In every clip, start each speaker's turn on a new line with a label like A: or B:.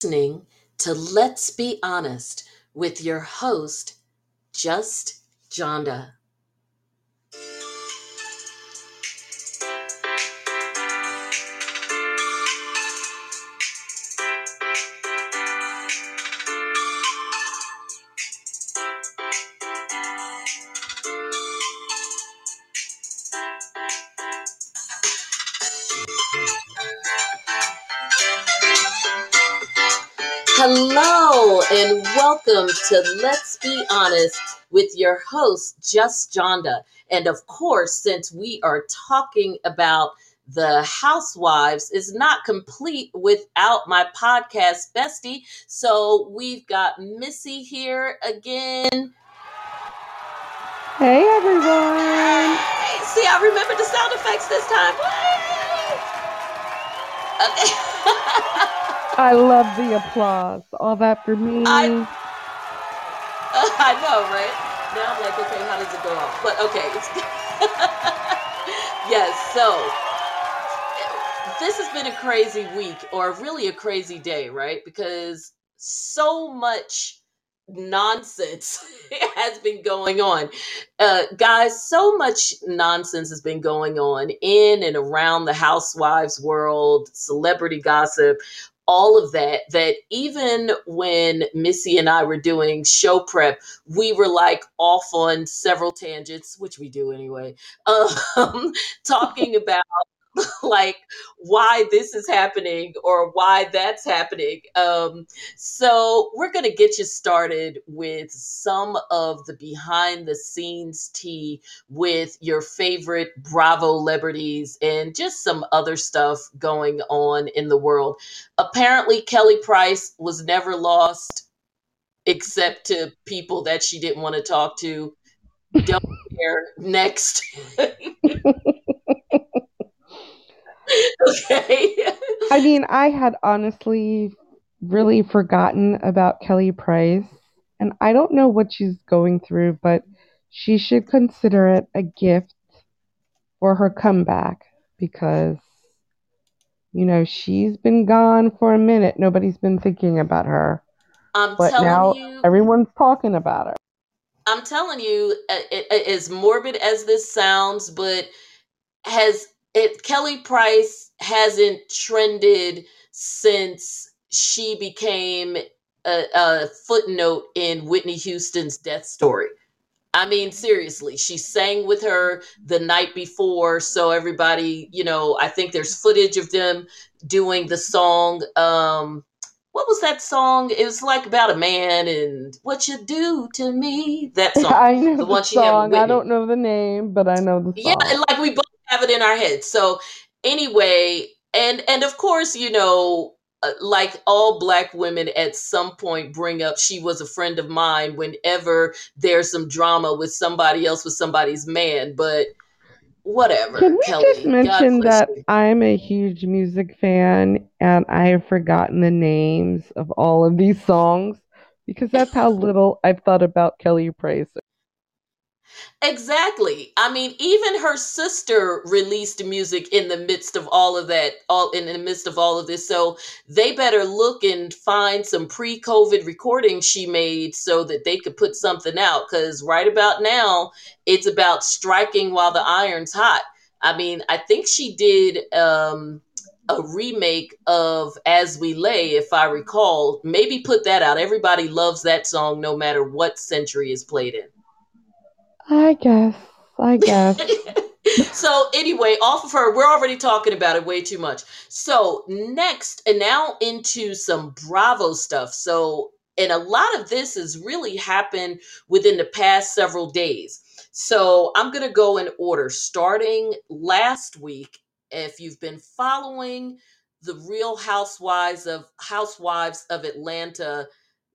A: listening to Let's Be Honest with your host, Just Jonda. Welcome to Let's Be Honest with your host, Just Jonda. And of course, since we are talking about the housewives, is not complete without my podcast bestie. So we've got Missy here again.
B: Hey everyone.
A: Hey, see, I remembered the sound effects this time. Okay.
B: I love the applause. All that for me.
A: I, I know, right? Now I'm like, okay, how does it go off? But okay, yes. So this has been a crazy week, or really a crazy day, right? Because so much nonsense has been going on. Uh, guys, so much nonsense has been going on in and around the housewives world, celebrity gossip, all of that that even when missy and i were doing show prep we were like off on several tangents which we do anyway um, talking about like why this is happening or why that's happening. Um, so we're going to get you started with some of the behind the scenes tea with your favorite Bravo celebrities and just some other stuff going on in the world. Apparently, Kelly Price was never lost except to people that she didn't want to talk to. Don't care. Next. okay.
B: I mean, I had honestly really forgotten about Kelly Price, and I don't know what she's going through, but she should consider it a gift for her comeback because you know she's been gone for a minute nobody's been thinking about her
A: I'm
B: but
A: telling
B: now
A: you,
B: everyone's talking about her
A: I'm telling you, as morbid as this sounds, but has it Kelly Price hasn't trended since she became a, a footnote in Whitney Houston's death story. I mean, seriously, she sang with her the night before, so everybody, you know, I think there's footage of them doing the song. Um, what was that song? It was like about a man and what you do to me. That song,
B: i know
A: the
B: the
A: one she had
B: song i don't know the name but i know the song
A: and like we both have it in our heads. So anyway, and and of course, you know, uh, like all black women at some point bring up she was a friend of mine whenever there's some drama with somebody else with somebody's man, but whatever,
B: Can we just
A: Kelly. God
B: mention that
A: you.
B: I'm a huge music fan and I have forgotten the names of all of these songs because that's how little I've thought about Kelly Price.
A: Exactly. I mean, even her sister released music in the midst of all of that, all in the midst of all of this. So they better look and find some pre-COVID recordings she made so that they could put something out. Because right about now, it's about striking while the iron's hot. I mean, I think she did um, a remake of As We Lay, if I recall. Maybe put that out. Everybody loves that song, no matter what century is played in.
B: I guess. I guess.
A: so anyway, off of her, we're already talking about it way too much. So next, and now into some Bravo stuff. So, and a lot of this has really happened within the past several days. So I'm gonna go in order, starting last week. If you've been following the Real Housewives of Housewives of Atlanta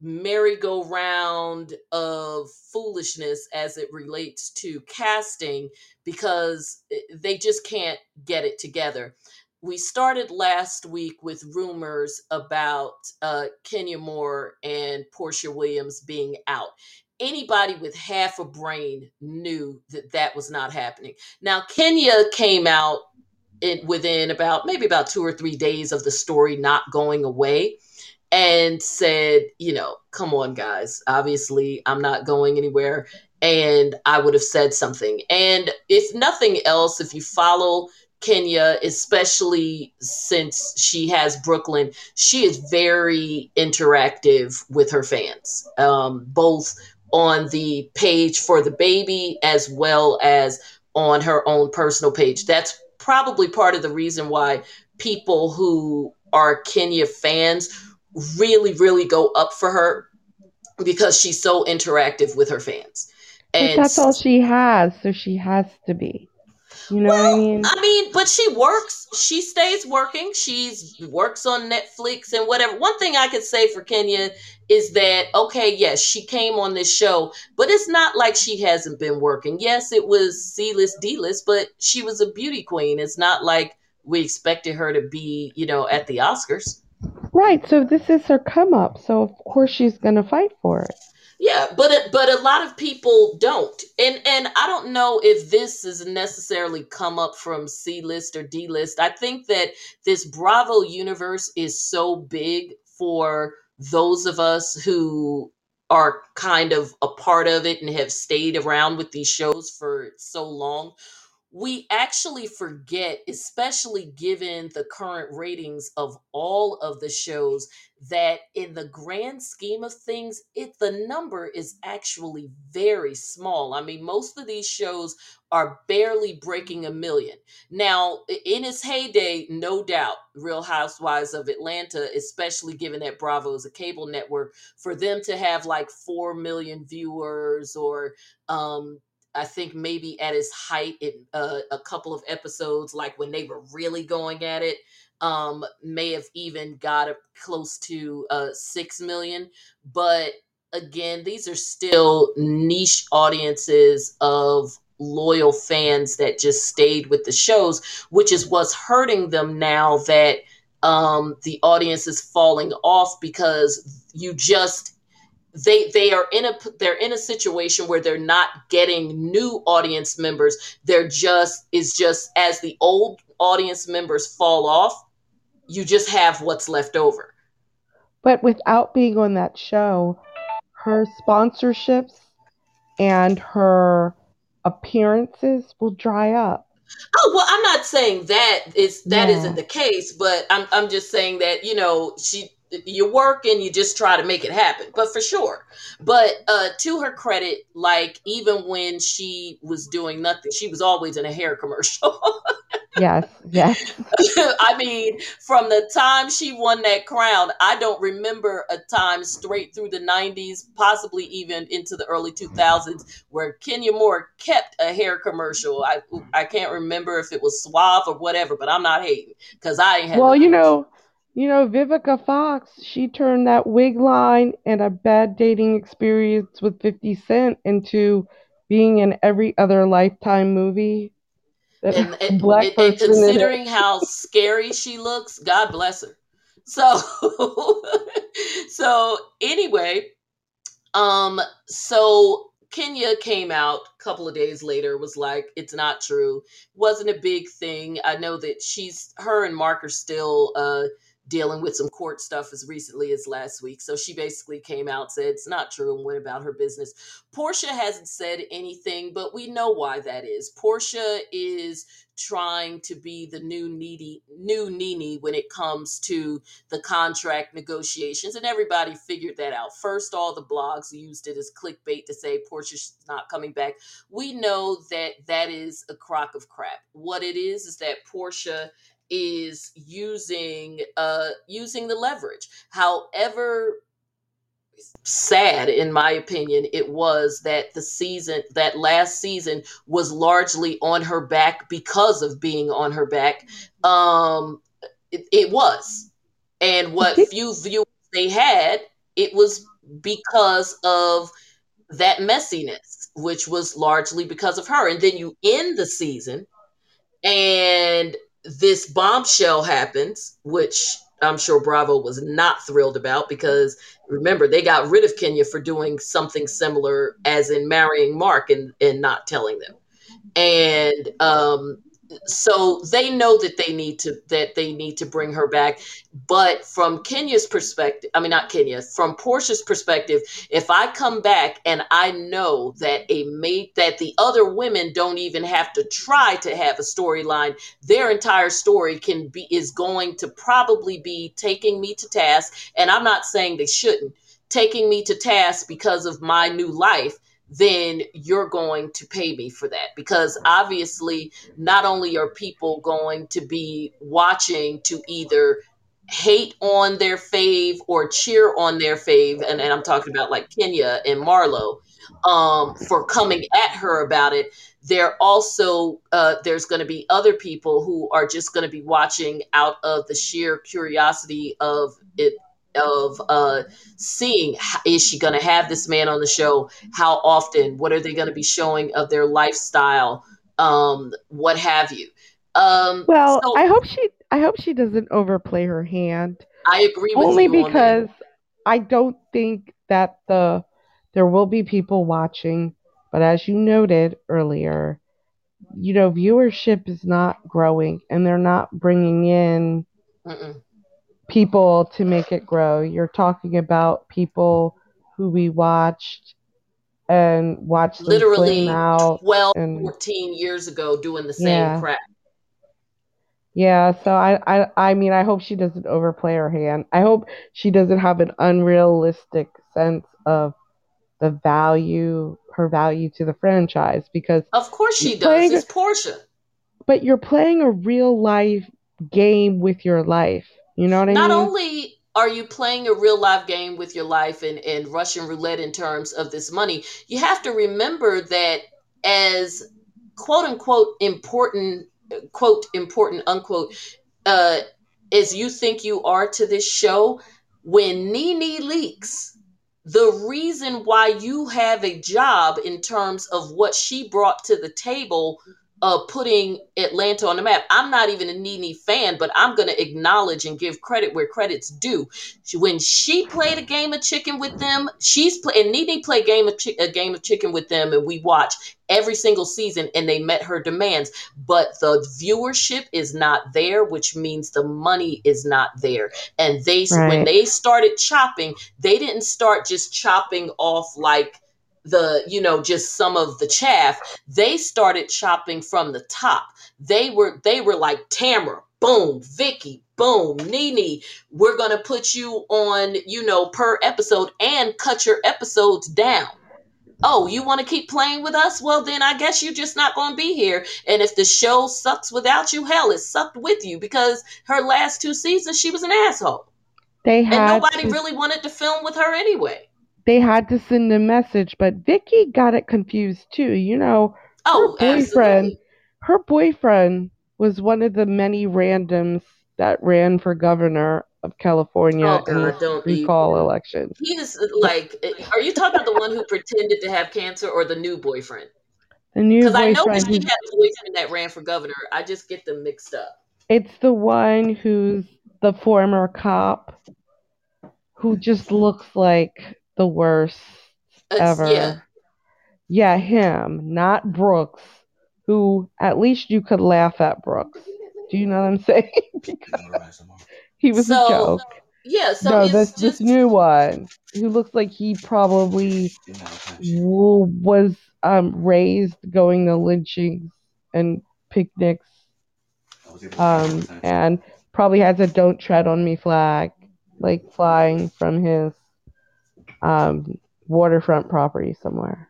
A: merry-go-round of foolishness as it relates to casting because eh, they just can't get it together. We started last week with rumors about uh, Kenya Moore and Porsha Williams being out. Anybody with half a brain knew that that was not happening. Now, Kenya came out in, within about maybe about two or three days of the story not going away and said, you know, come on, guys. Obviously, I'm not going anywhere. And I would have said something. And if nothing else, if you follow Kenya, especially since she has Brooklyn, she is very interactive with her fans, um, both on the page for the baby as well as on her own personal page. That's probably part of the reason why people who are Kenya fans really, really go up for her because she's so interactive with her fans.
B: And but that's all she has, so she has to be. You know well, what I mean?
A: I mean, but she works. She stays working. She's works on Netflix and whatever. One thing I could say for Kenya is that okay, yes, she came on this show, but it's not like she hasn't been working. Yes, it was C list, D list, but she was a beauty queen. It's not like we expected her to be, you know, at the Oscars.
B: Right. So this is her come up. So of course she's going to fight for it.
A: Yeah, but but a lot of people don't, and and I don't know if this is necessarily come up from C list or D list. I think that this Bravo universe is so big for those of us who are kind of a part of it and have stayed around with these shows for so long we actually forget, especially given the current ratings of all of the shows, that in the grand scheme of things, it the number is actually very small. I mean, most of these shows are barely breaking a million. Now, in its heyday, no doubt, Real Housewives of Atlanta, especially given that Bravo is a cable network, for them to have like 4 million viewers or um I think maybe at its height, uh, a couple of episodes, like when they were really going at it, um, may have even got close to uh, six million. But again, these are still niche audiences of loyal fans that just stayed with the shows, which is what's hurting them now that um, the audience is falling off because you just they they are in a they're in a situation where they're not getting new audience members. They're just is just as the old audience members fall off you just have what's left over.
B: But without being on that show her sponsorships and her appearances will dry up.
A: Oh well, I'm not saying that is that yeah. not the case, but I'm I'm just saying that you know she you work and you just try to make it happen but for sure. But uh to her credit like even when she was doing nothing she was always in a hair commercial.
B: Yes yes.
A: I mean from the time she won that crown i don't remember a time straight through the 90s possibly even into the early 2000s where kenya moore kept a hair commercial. I i can't remember if it was suave or whatever but i'm not hating because i ain't
B: well you know you know, Vivica Fox, she turned that wig line and a bad dating experience with 50 Cent into being in every other Lifetime movie.
A: And, and, black and, and considering how scary she looks, God bless her. So, so anyway, um, so Kenya came out a couple of days later, was like, it's not true. Wasn't a big thing. I know that she's, her and Mark are still, uh, dealing with some court stuff as recently as last week. So she basically came out, said it's not true, and went about her business. Porsha hasn't said anything, but we know why that is. Porsha is trying to be the new needy new Nene when it comes to the contract negotiations, and everybody figured that out. First, all the blogs used it as clickbait to say Porsha's not coming back. We know that that is a crock of crap. What it is is that Porsha is using uh using the leverage. However sad in my opinion it was that the season that last season was largely on her back because of being on her back. Um it, it was. And what few viewers they had it was because of that messiness which was largely because of her. And then you end the season and this bombshell happens, which I'm sure Bravo was not thrilled about because remember they got rid of Kenya for doing something similar, as in marrying Mark and and not telling them. And um, so they know that they need to that they need to bring her back. But from kenya's perspective i mean not kenya from porsha's perspective if i come back and i know that a mate that the other women don't even have to try to have a storyline their entire story can be is going to probably be taking me to task. And i'm not saying they shouldn't. Taking me to task because of my new life then you're going to pay me for that. Because obviously not only are people going to be watching to either hate on their fave or cheer on their fave and, and i'm talking about like kenya and marlo um, for coming at her about it there also uh, there's going to be other people who are just going to be watching out of the sheer curiosity of it of uh, seeing is she going to have this man on the show? How often? What are they going to be showing of their lifestyle? Um, what have you? Um,
B: well so, i hope she i hope she doesn't overplay her hand.
A: I agree with
B: only because i don't think that the there will be people watching but as you noted earlier you know viewership is not growing and they're not bringing in Mm-mm people to make it grow. You're talking about people who we watched and watched
A: literally
B: out
A: 12,
B: and,
A: 14 years ago doing the same
B: yeah.
A: crap.
B: Yeah, so I, I I mean I hope she doesn't overplay her hand. I hope she doesn't have an unrealistic sense of the value her value to the franchise because
A: Of course she does. It's Porsha.
B: But you're playing a real life game with your life. You know what I
A: Not
B: mean?
A: Not only are you playing a real life game with your life and, and Russian roulette in terms of this money, you have to remember that as quote unquote important, quote important, unquote, uh, as you think you are to this show, when Nene leaks, the reason why you have a job in terms of what she brought to the table uh, putting Atlanta on the map. I'm not even a Nene fan, but I'm going to acknowledge and give credit where credit's due. She, when she played a game of chicken with them, she's play, and Nene played game of chi- a game of chicken with them, and we watched every single season, and they met her demands. But the viewership is not there, which means the money is not there. And they right. when they started chopping, they didn't start just chopping off like the you know just some of the chaff they started chopping from the top. They were they were like tamra boom vicky boom nene we're gonna put you on you know per episode and cut your episodes down. Oh you want to keep playing with us? Well then i guess you're just not gonna be here. And if the show sucks without you hell it sucked with you because her last two seasons she was an asshole.
B: They had
A: and nobody
B: to-
A: really wanted to film with her anyway
B: they had to send a message, but Vicky got it confused too. You know,
A: oh,
B: her boyfriend,
A: absolutely.
B: her boyfriend was one of the many randoms that ran for governor of California
A: Oh
B: in the
A: God,
B: recall
A: even.
B: election.
A: He's like, are you talking about the one who pretended to have cancer or the new boyfriend?
B: The new
A: Because I know she had a boyfriend that ran for governor. I just get them mixed up.
B: it's the one who's the former cop who just looks like the worst
A: It's,
B: ever.
A: yeah,
B: Yeah, him, not Brooks, who at least you could laugh at Brooks. Do you know what I'm saying? because he was
A: So,
B: a joke.
A: yeah. So
B: no, this
A: just
B: this new one who looks like he probably w- was um raised going to lynchings and picnics um and probably has a "Don't Tread on Me" flag like flying from his um waterfront property somewhere.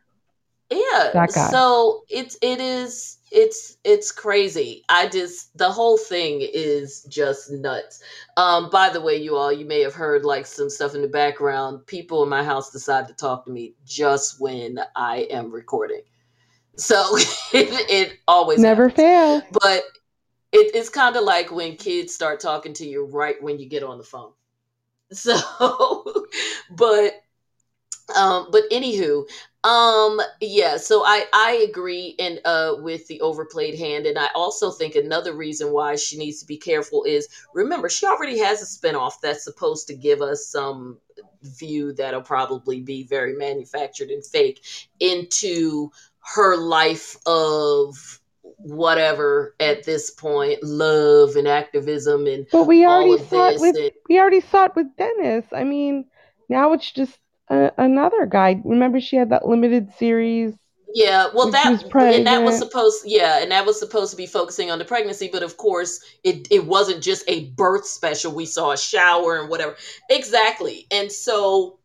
A: yeah. So it's it is it's it's crazy. I just the whole thing is just nuts. Um, by the way, you all, you may have heard like some stuff in the background. People in my house decide to talk to me just when I am recording. So it, it always
B: Never fails.
A: But it, it's kind of like when kids start talking to you right when you get on the phone. So, but um, but anywho, um, yeah. So I I agree and uh with the overplayed hand, and I also think another reason why she needs to be careful is remember she already has a spinoff that's supposed to give us some view that'll probably be very manufactured and fake into her life of whatever at this point, love and activism and
B: But we already saw it with
A: And
B: we already saw it with Dennis. I mean, now it's just a, another guy. Remember, she had that limited series
A: yeah, well, that
B: was
A: and that was supposed, yeah, and that was supposed to be focusing on the pregnancy, but of course, it it wasn't just a birth special. We saw a shower and whatever. Exactly, and so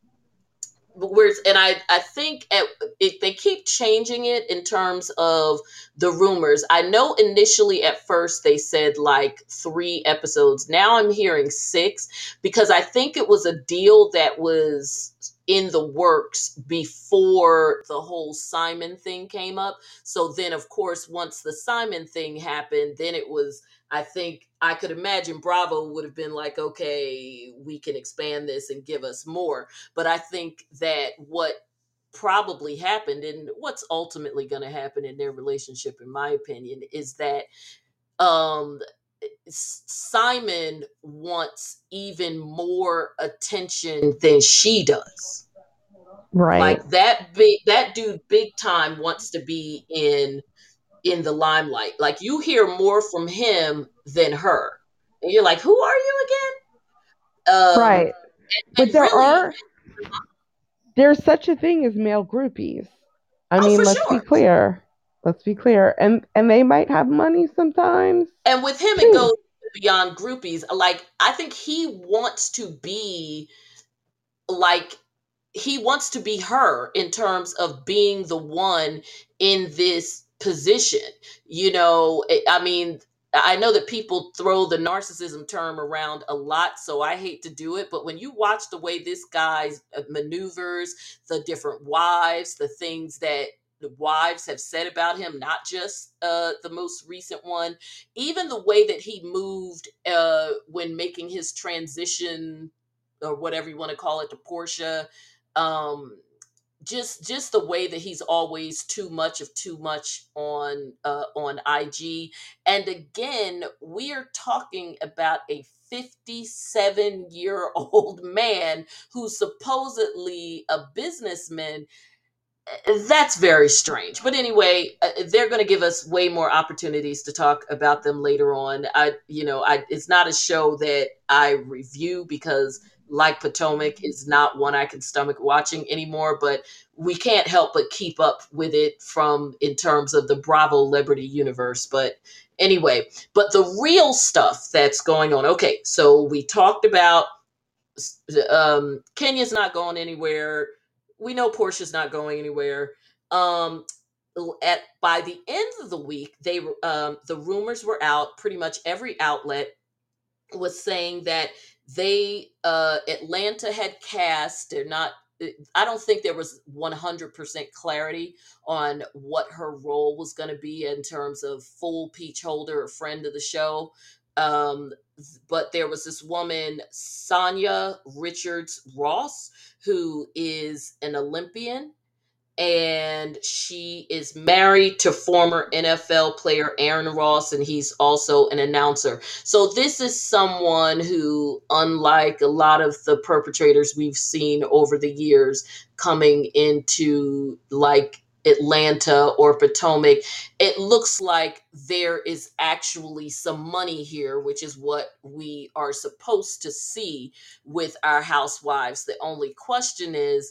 A: where's and I I think at it, they keep changing it in terms of the rumors. I know initially at first they said like 3 episodes. Now I'm hearing 6 because I think it was a deal that was in the works before the whole Simon thing came up. So then of course once the Simon thing happened, then it was I think I could imagine Bravo would have been like, okay, we can expand this and give us more but I think that what probably happened and what's ultimately going to happen in their relationship in my opinion is that um Simon wants even more attention than she does.
B: Right.
A: Like that big that dude big time wants to be in in the limelight. Like you hear more from him than her. And you're like, "Who are you again?" Um
B: Right. But
A: and
B: there
A: really
B: are there's such a thing as male groupies. I
A: oh
B: mean, let's be clear. Let's be clear. And and they might have money sometimes
A: And with him, it goes beyond groupies. Like, I think he wants to be like, he wants to be her in terms of being the one in this position. You know, I I mean, I know that people throw the narcissism term around a lot, so I hate to do it. But when you watch the way this guy uh, maneuvers, the different wives, the things that the wives have said about him, not just uh, the most recent one, even the way that he moved uh, when making his transition or whatever you want to call it to Porsha. Um, just just the way that he's always too much of too much on uh, on IG. And again, we are talking about a 57 year old man who's supposedly a businessman that's very strange. But anyway, uh, they're going to give us way more opportunities to talk about them later on. I, you know, I it's not a show that I review because, like Potomac, is not one I can stomach watching anymore. But we can't help but keep up with it from in terms of the Bravo Liberty universe. But anyway, but the real stuff that's going on. Okay, so we talked about um, Kenya's not going anywhere. We know Porsha's not going anywhere. Um, at by the end of the week, they um, the rumors were out. Pretty much every outlet was saying that they uh, Atlanta had cast. They're not. I don't think there was 100% clarity on what her role was going to be in terms of full peach holder or friend of the show. Um, but there was this woman, Sanya Richards Ross, who is an Olympian and she is married to former NFL player Aaron Ross, and he's also an announcer. So, this is someone who, unlike a lot of the perpetrators we've seen over the years coming into like Atlanta or Potomac, it looks like there is actually some money here, which is what we are supposed to see with our housewives. The only question is,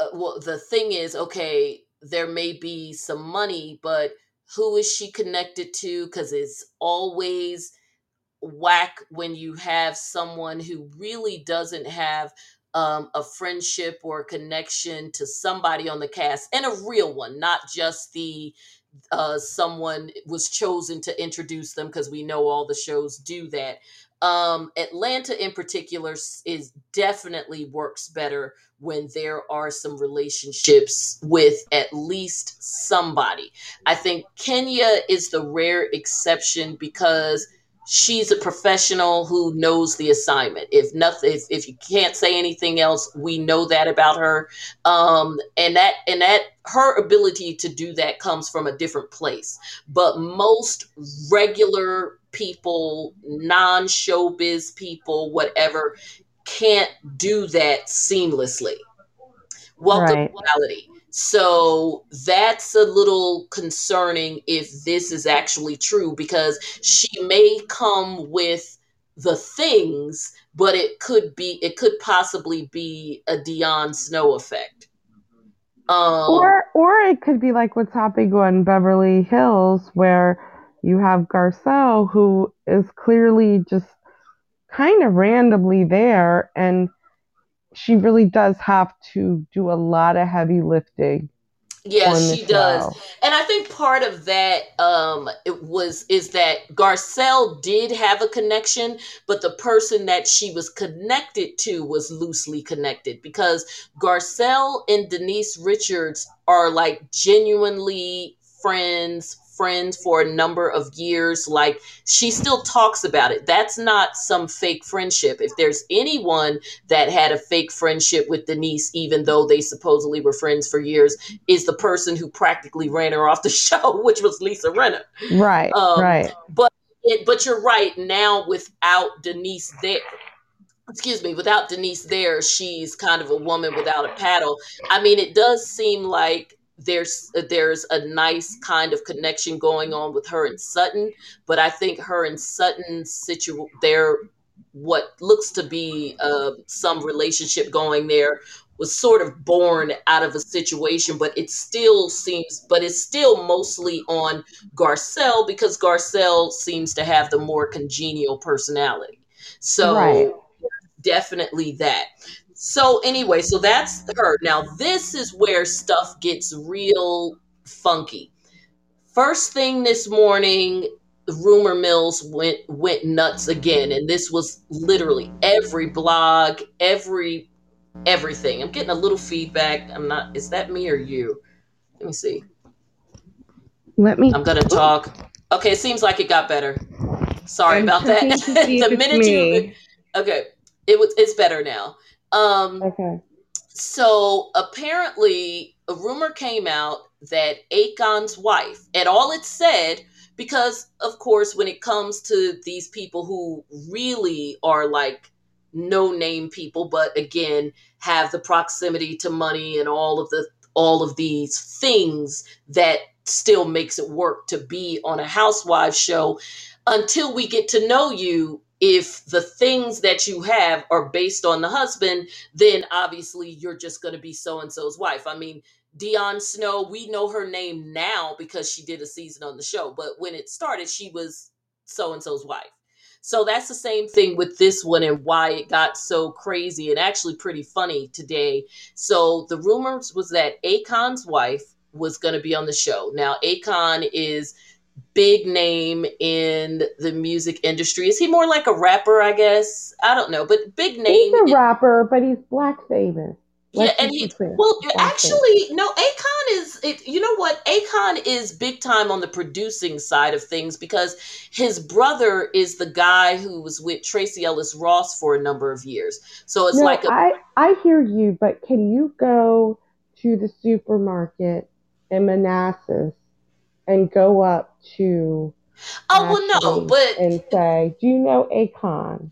A: uh, well the thing is okay there may be some money but who is she connected to because it's always whack when you have someone who really doesn't have um, a friendship or a connection to somebody on the cast and a real one not just the uh, someone was chosen to introduce them because we know all the shows do that. Um, Atlanta, in particular, is definitely works better when there are some relationships with at least somebody. I think Kenya is the rare exception because she's a professional who knows the assignment. If nothing, if, if you can't say anything else, we know that about her um and that and that her ability to do that comes from a different place but most regular people non-showbiz people whatever can't do that seamlessly welcome
B: Right.
A: reality So that's a little concerning if this is actually true because she may come with the things, but it could be it could possibly be a DeShawn Snow effect.
B: Um, or or it could be like what's happening on Beverly Hills where you have Garcelle who is clearly just kind of randomly there and she really does have to do a lot of heavy lifting
A: Yes, she does. And I think part of that um it was is that Garcelle did have a connection, but the person that she was connected to was loosely connected because Garcelle and Denise Richards are like genuinely friends, friends for a number of years. Like she still talks about it. That's not some fake friendship. If there's anyone that had a fake friendship with Denise, even though they supposedly were friends for years, is the person who practically ran her off the show, which was Lisa Rinna.
B: Right. Um, right.
A: But it, but you're right. Now without Denise there, excuse me, without Denise there, she's kind of a woman without a paddle. I mean, it does seem like there's there's a nice kind of connection going on with her and Sutton, but I think her and Sutton's situ there what looks to be uh, some relationship going there was sort of born out of a situation, but it still seems, but it's still mostly on Garcelle because Garcelle seems to have the more congenial personality. So right. definitely that. So anyway, so that's her. Now this is where stuff gets real funky. First thing this morning, the rumor mills went went nuts again, and this was literally every blog, every everything. I'm getting a little feedback. I'm not. Is that me or you? Let me see.
B: Let me.
A: I'm gonna talk. Okay, it seems like it got better. Sorry I'm about that. the minute you. Okay, it was. It's better now. Um, okay. So apparently, a rumor came out that Akon's wife, and all it said, because of course, when it comes to these people who really are like no name people, but again, have the proximity to money and all of the all of these things that still makes it work to be on a housewives show until we get to know you if the things that you have are based on the husband, then obviously you're just going to be so and so's wife. I mean, DeShawn Snow, we know her name now because she did a season on the show, but when it started, she was so and so's wife. So that's the same thing with this one and why it got so crazy and actually pretty funny today. So the rumors was that Akon's wife was going to be on the show. Now, Akon is big name in the music industry. Is he more like a rapper, I guess? I don't know, but big name.
B: He's a rapper, but he's black famous.
A: yeah, and he well, actually, no. Akon is it, you know what? Akon is big time on the producing side of things because his brother is the guy who was with Tracee Ellis Ross for a number of years. So it's
B: no,
A: like a,
B: I I hear you, but can you go to the supermarket in Manassas and go up to
A: oh well no but
B: and say do you know akon?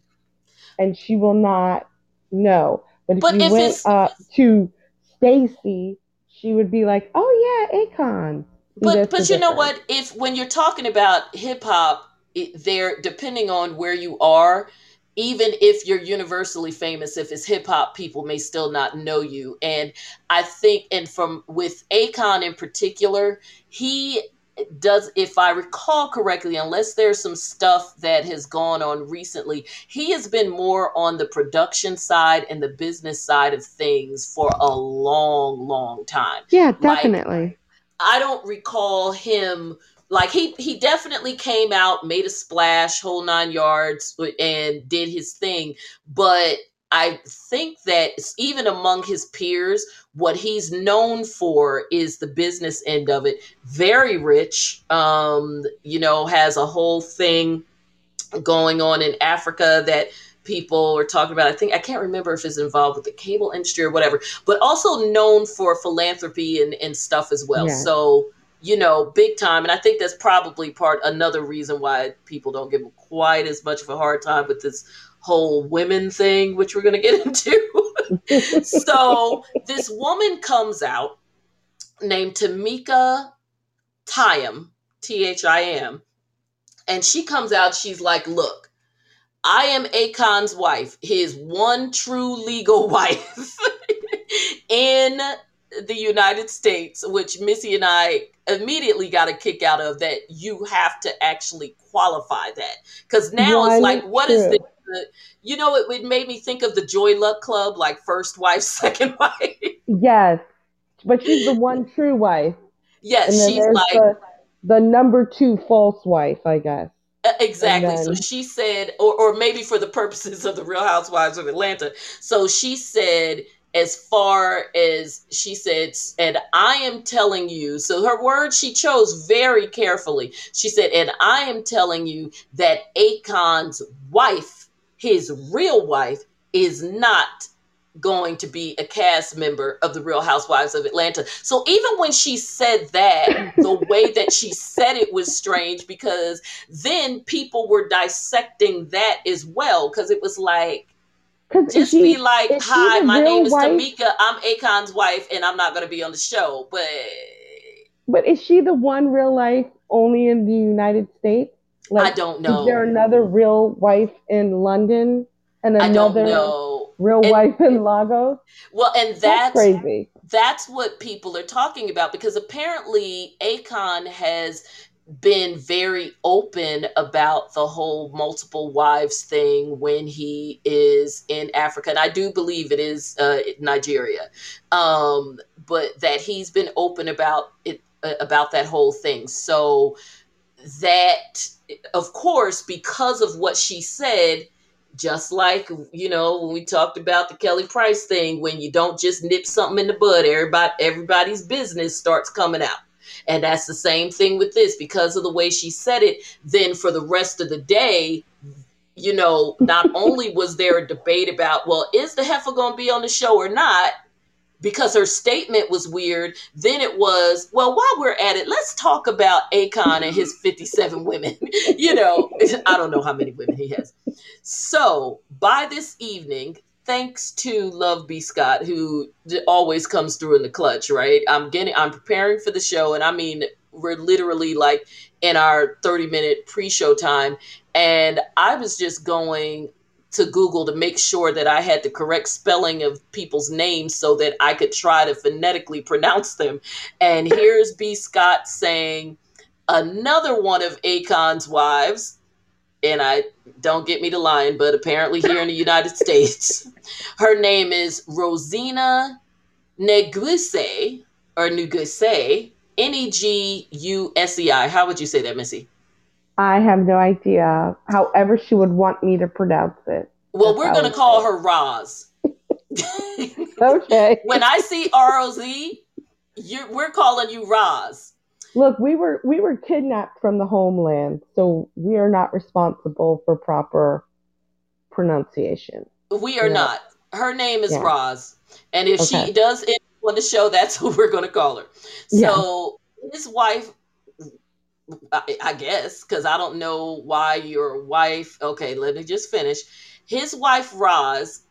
B: And she will not know. But if but you if went up to stacy she would be like oh yeah akon.
A: But but you know what? If when you're talking about hip-hop there depending on where you are even if you're universally famous if it's hip hop people may still not know you. And i think and from with akon in particular he does if i recall correctly unless there's some stuff that has gone on recently he has been more on the production side and the business side of things for a long long time.
B: Yeah definitely. Like,
A: i don't recall him like he he definitely came out made a splash whole nine yards and did his thing but I think that even among his peers, what he's known for is the business end of it. Very rich, um, you know, has a whole thing going on in Africa that people are talking about. I think I can't remember if it's involved with the cable industry or whatever, but also known for philanthropy and, and stuff as well. Yeah. So, you know, big time. And I think that's probably part another reason why people don't give him quite as much of a hard time with this whole women thing, which we're going to get into. so this woman comes out named Tamika Thiam, T H I M, and she comes out. She's like, "Look, I am Akon's wife, his one true legal wife in the United States," which Missy and I immediately got a kick out of. That you have to actually qualify that because now it's like, what is
B: true.
A: the the- you know, it, it made me think of the Joy Luck Club, like first wife, second wife.
B: Yes, but she's the one true wife,
A: yes,
B: then
A: she's like,
B: the the number two false wife, I guess.
A: Exactly. So she said, or, or maybe for the purposes of the Real Housewives of Atlanta. So she said, as far as she said, and I am telling you, so her words she chose very carefully. She said, and I am telling you that Akon's wife, his real wife, is not going to be a cast member of the Real Housewives of Atlanta. So even when she said that, the way that she said it was strange because then people were dissecting that as well because it was like just be like, "Hi, my name is
B: wife?
A: Tamika. I'm Akon's wife, and I'm not going to be on the show." But
B: But is she the one real life only in the United States?
A: I don't know.
B: Is there another real wife in London and
A: I don't
B: another
A: know.
B: real
A: And-
B: wife in Lagos?
A: Well, and
B: That's,
A: that's
B: crazy.
A: that's what people are talking about because apparently Akon has been very open about the whole multiple wives thing when he is in Africa, and I do believe it is uh, Nigeria, um, but that he's been open about it uh, about that whole thing. So that, of course, because of what she said. Just like you know when we talked about the Kelly Price thing, when you don't just nip something in the bud, everybody everybody's business starts coming out. And that's the same thing with this because of the way she said it. Then for the rest of the day, you know, not only was there a debate about, well, is the heifer going to be on the show or not? Because her statement was weird. Then it was, well, while we're at it, let's talk about Akon and his 57 women. you know, I don't know how many women he has. So by this evening, thanks to Love B. Scott, who always comes through in the clutch, right? I'm getting, I'm preparing for the show, and I mean, we're literally like in our 30 minute pre show time. And I was just going to Google to make sure that I had the correct spelling of people's names so that I could try to phonetically pronounce them. And here's B. Scott saying, another one of Akon's wives, and I don't get me to lying, but apparently here in the United States, her name is Rosina Neguse or Neguse, N E G U S E I. How would you say that, Missy?
B: I have no idea. However, she would want me to pronounce it.
A: Well, we're going to call her Roz.
B: Okay.
A: when I see R O Z, we're calling you Roz.
B: Look, we were we were kidnapped from the homeland, so we are not responsible for proper pronunciation.
A: We are
B: Yeah.
A: not. Her name is
B: Yeah.
A: Roz, and if she does end up on the show, that's who we're going to call her.
B: Yeah.
A: So his wife, I, I guess, because I don't know why your wife. Okay, let me just finish. His wife Roz,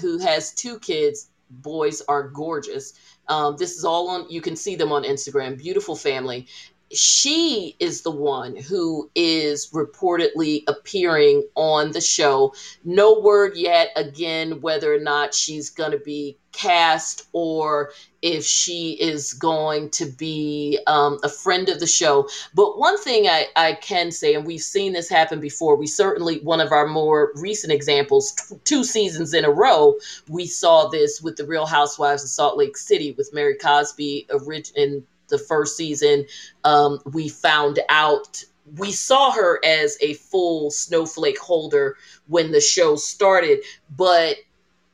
A: who has two kids, boys are gorgeous. Um, this is all on. You can see them on Instagram. Beautiful family. She is the one who is reportedly appearing on the show. No word yet, again, whether or not she's going to be cast or if she is going to be um, a friend of the show. But one thing I, I can say, and we've seen this happen before, we certainly, one of our more recent examples, t- two seasons in a row, we saw this with the Real Housewives of Salt Lake City with Mary Cosby orig- in the first season. Um, we found out. We saw her as a full snowflake holder when the show started, but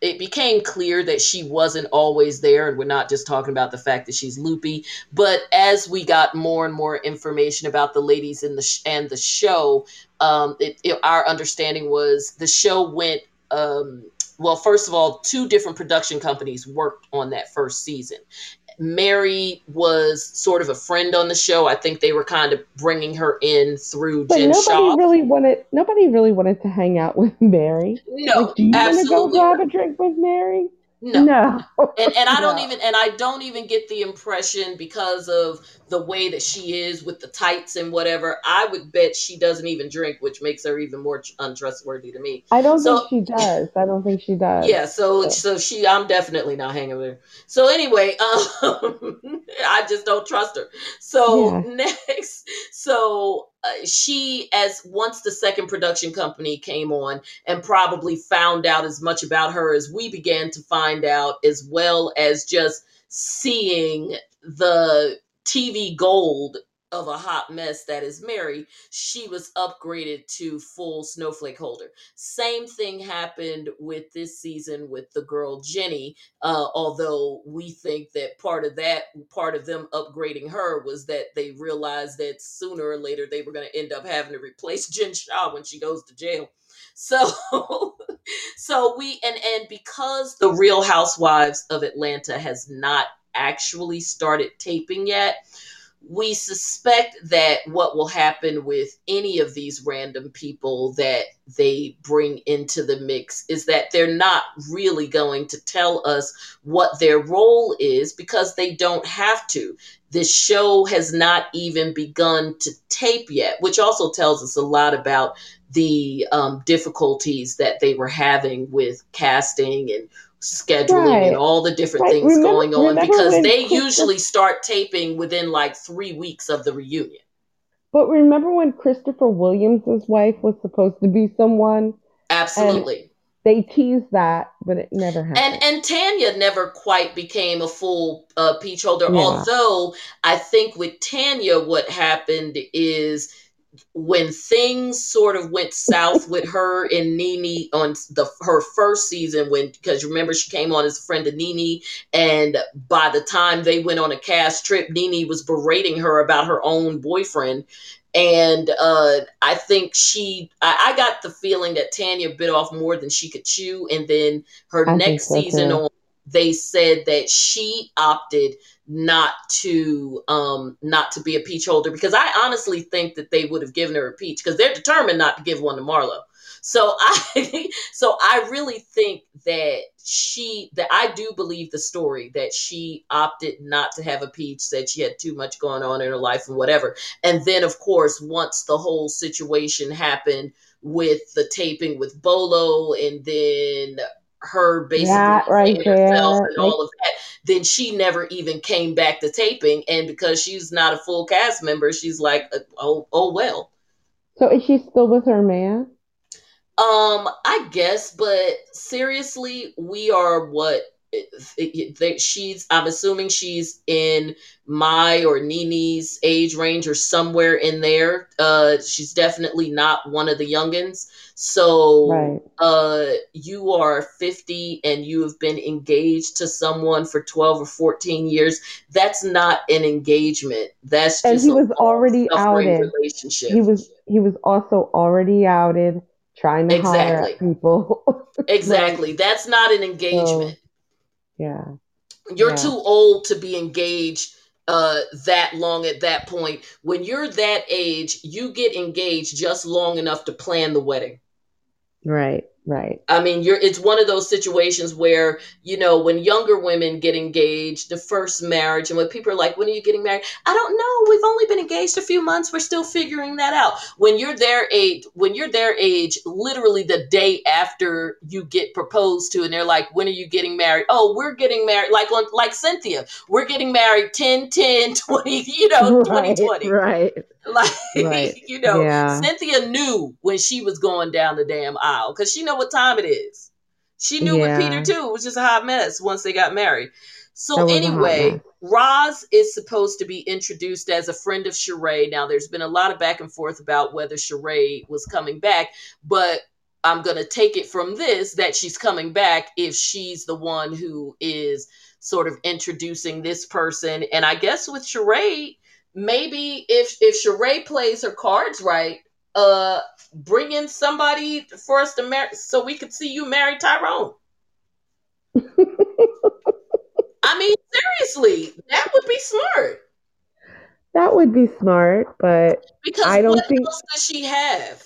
A: it became clear that she wasn't always there and we're not just talking about the fact that she's loopy but as we got more and more information about the ladies in the sh- and the show um, it, it- our understanding was the show went um, well first of all two different production companies worked on that first season mary was sort of a friend on the show i think they were kind of bringing her in through
B: But
A: jen
B: nobody
A: shah
B: really wanted nobody really wanted to hang out with Mary.
A: no
B: like, do you want to go grab a drink with Mary?
A: No.
B: No.
A: And and I don't
B: No.
A: even and I don't even get the impression because of the way that she is with the tights and whatever. I would bet she doesn't even drink, which makes her even more untrustworthy to me.
B: I don't
A: So
B: think she does. I don't think she does.
A: yeah, so
B: So,
A: so she I'm definitely not hanging with her. So anyway, um I just don't trust her. So
B: yeah.
A: next, so uh, she as once the second production company came on and probably found out as much about her as we began to find out as well as just seeing the TV gold of a hot mess that is Mary, she was upgraded to full snowflake holder. Same thing happened with this season with the girl Jenny, uh, although we think that part of that, part of them upgrading her was that they realized that sooner or later they were going to end up having to replace Jen Shah when she goes to jail. So, so we and and because the Real Housewives of Atlanta has not actually started taping yet, we suspect that what will happen with any of these random people that they bring into the mix is that they're not really going to tell us what their role is because they don't have to. This show has not even begun to tape yet, which also tells us a lot about the um, difficulties that they were having with casting and scheduling and all the different
B: Right.
A: things
B: Remember
A: going on because they usually start taping within like three weeks of the reunion.
B: but remember when Christopher Williams's wife was supposed to be someone
A: Absolutely.
B: they teased that, but it never happened.
A: And and Tanya never quite became a full uh, peach holder.
B: Yeah.
A: Although I think with Tanya, what happened is when things sort of went south with her and NeNe on the her first season when because remember she came on as a friend of NeNe and by the time they went on a cast trip NeNe was berating her about her own boyfriend and uh I think she I, I got the feeling that Tanya bit off more than she could chew and then her
B: I
A: next
B: so
A: season
B: too.
A: on they said that she opted not to um not to be a peach holder because I honestly think that they would have given her a peach because they're determined not to give one to Marlo. So I so I really think that she that I do believe the story that she opted not to have a peach, said she had too much going on in her life and whatever. And then of course once the whole situation happened with the taping with Bolo and then her basically
B: That right
A: herself and all of that then she never even came back to taping and because she's not a full cast member she's like uh, oh oh well
B: so is she still with her man?
A: um i guess but seriously we are what she's i'm assuming she's in my or NeNe's age range or somewhere in there. Uh she's definitely not one of the youngins. So
B: Right.
A: uh you are 50 and you have been engaged to someone for 12 or 14 years. That's not an engagement. That's
B: And
A: just
B: he
A: a
B: was already outed. He was he was also already outed, trying to
A: exactly.
B: at people.
A: Exactly. That's not an engagement.
B: So yeah.
A: you're
B: Yeah.
A: too old to be engaged uh that long at that point when you're that age you get engaged just long enough to plan the wedding
B: Right. Right.
A: I mean, you're it's one of those situations where, you know, when younger women get engaged, the first marriage, and when people are like, when are you getting married? I don't know. We've only been engaged a few months. We're still figuring that out. When you're their age, when you're their age, literally the day after you get proposed to, and they're like, when are you getting married? Oh, we're getting married, like on like Cynthia. We're getting married 10, 10, 20, you know,
B: Right.
A: 2020
B: Right.
A: like
B: Right.
A: you know
B: Yeah.
A: cynthia knew when she was going down the damn aisle because she know what time it is she knew with peter too it was just a hot mess once they got married so
B: That was a hot
A: anyway. Roz is supposed to be introduced as a friend of Sheree. Now, there's been a lot of back and forth about whether Sheree was coming back, but I'm going to take it from this that she's coming back if she's the one who is sort of introducing this person. And I guess with Sheree, maybe if if Sheree plays her cards right, uh, bring in somebody for us to marry so we could see you marry Tyrone. I mean, seriously, that would be smart.
B: That would be smart, but
A: Because
B: I don't
A: what
B: think
A: else does she have?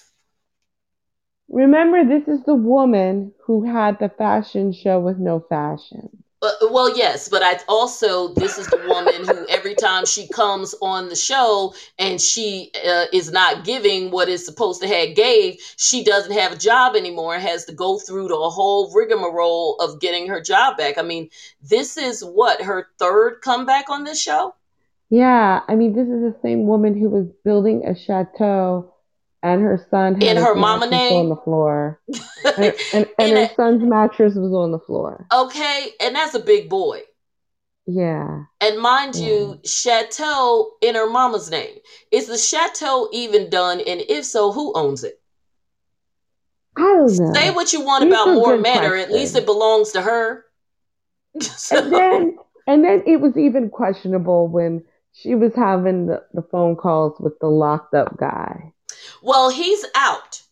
B: Remember, this is the woman who had the fashion show with no fashion.
A: But, well, yes, but I also this is the woman who every time she comes on the show and she uh, is not giving what is supposed to have gave, she doesn't have a job anymore. And has to go through the whole rigmarole of getting her job back. I mean, this is what her third comeback on this show.
B: Yeah, I mean, this is the same woman who was building a chateau, and her son had
A: In her mama
B: mattress on the floor, and and, and her
A: a,
B: son's mattress was on the floor.
A: okay, and that's a big boy.
B: Yeah,
A: And mind
B: yeah.
A: you, Chateau in her mama's name. Is the chateau even done? And if so, who owns it?
B: I don't know.
A: Say what you want
B: These
A: about
B: more
A: matter. At least it belongs to her.
B: And then and then it was even questionable when she was having the, the phone calls with the locked up guy.
A: Well, he's out.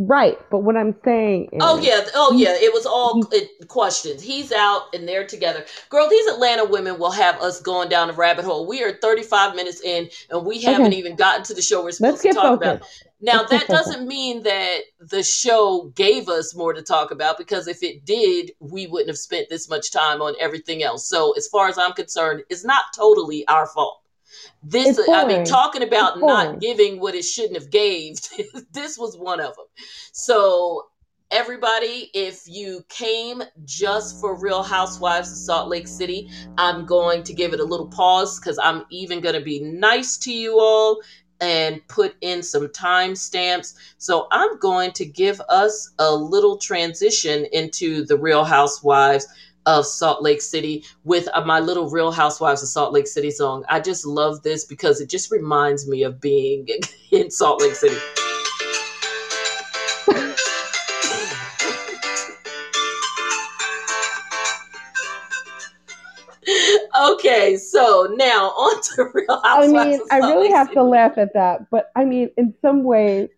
B: Right, but what I'm saying
A: Oh yeah, oh yeah. It was all it, questions. He's out and they're together. Girl, these Atlanta women will have us going down a rabbit hole. We are 35 minutes in and we haven't
B: okay.
A: even gotten to the show we're
B: Let's
A: supposed to
B: get
A: talk about. Now,
B: Let's
A: that doesn't mean that the show gave us more to talk about because if it did, we wouldn't have spent this much time on everything else. So, as far as I'm concerned, it's not totally our fault. This, I mean, talking about not giving what it shouldn't have gave, this was one of them. So, everybody, if you came just for Real Housewives of Salt Lake City, I'm going to give it a little pause because I'm even going to be nice to you all and put in some timestamps. So I'm going to give us a little transition into the Real Housewives of Salt Lake City with uh, my little Real Housewives of Salt Lake City song. I just love this because it just reminds me of being in Salt Lake City. Okay, so now on to Real Housewives.
B: I
A: mean,
B: I really
A: Lake
B: have
A: City.
B: to laugh at that, but I mean, in some ways,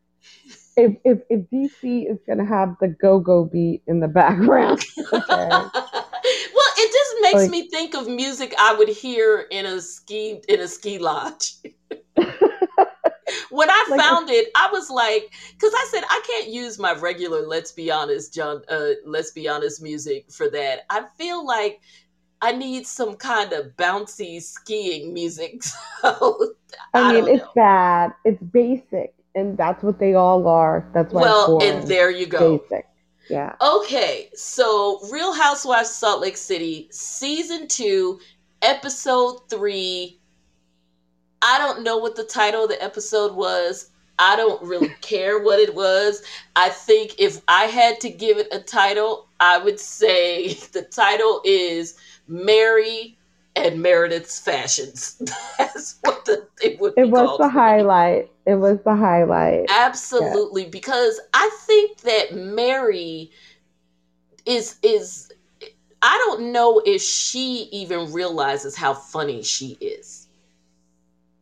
B: if if, if DC is gonna have the go-go beat in the background, okay,
A: well, it just makes
B: like
A: me think of music I would hear in a ski in a ski lodge. when I
B: like
A: found it, I was like, because I said I can't use my regular "Let's Be Honest," John. Uh, "Let's Be Honest" music for that. I feel like I need some kind of bouncy skiing music. So
B: I
A: I
B: mean, it's
A: know.
B: bad, it's basic, and that's what they all are. That's why
A: Well, and there you go.
B: Basic, yeah.
A: Okay, so Real Housewives Salt Lake City, season two, episode three. I don't know what the title of the episode was. I don't really care what it was. I think if I had to give it a title, I would say the title is Mary and Meredith's Fashions. That's what the, it would
B: It
A: be
B: was the highlight. It was the highlight. Yeah.
A: Absolutely, because I think that Mary is is I don't know if she even realizes how funny she is.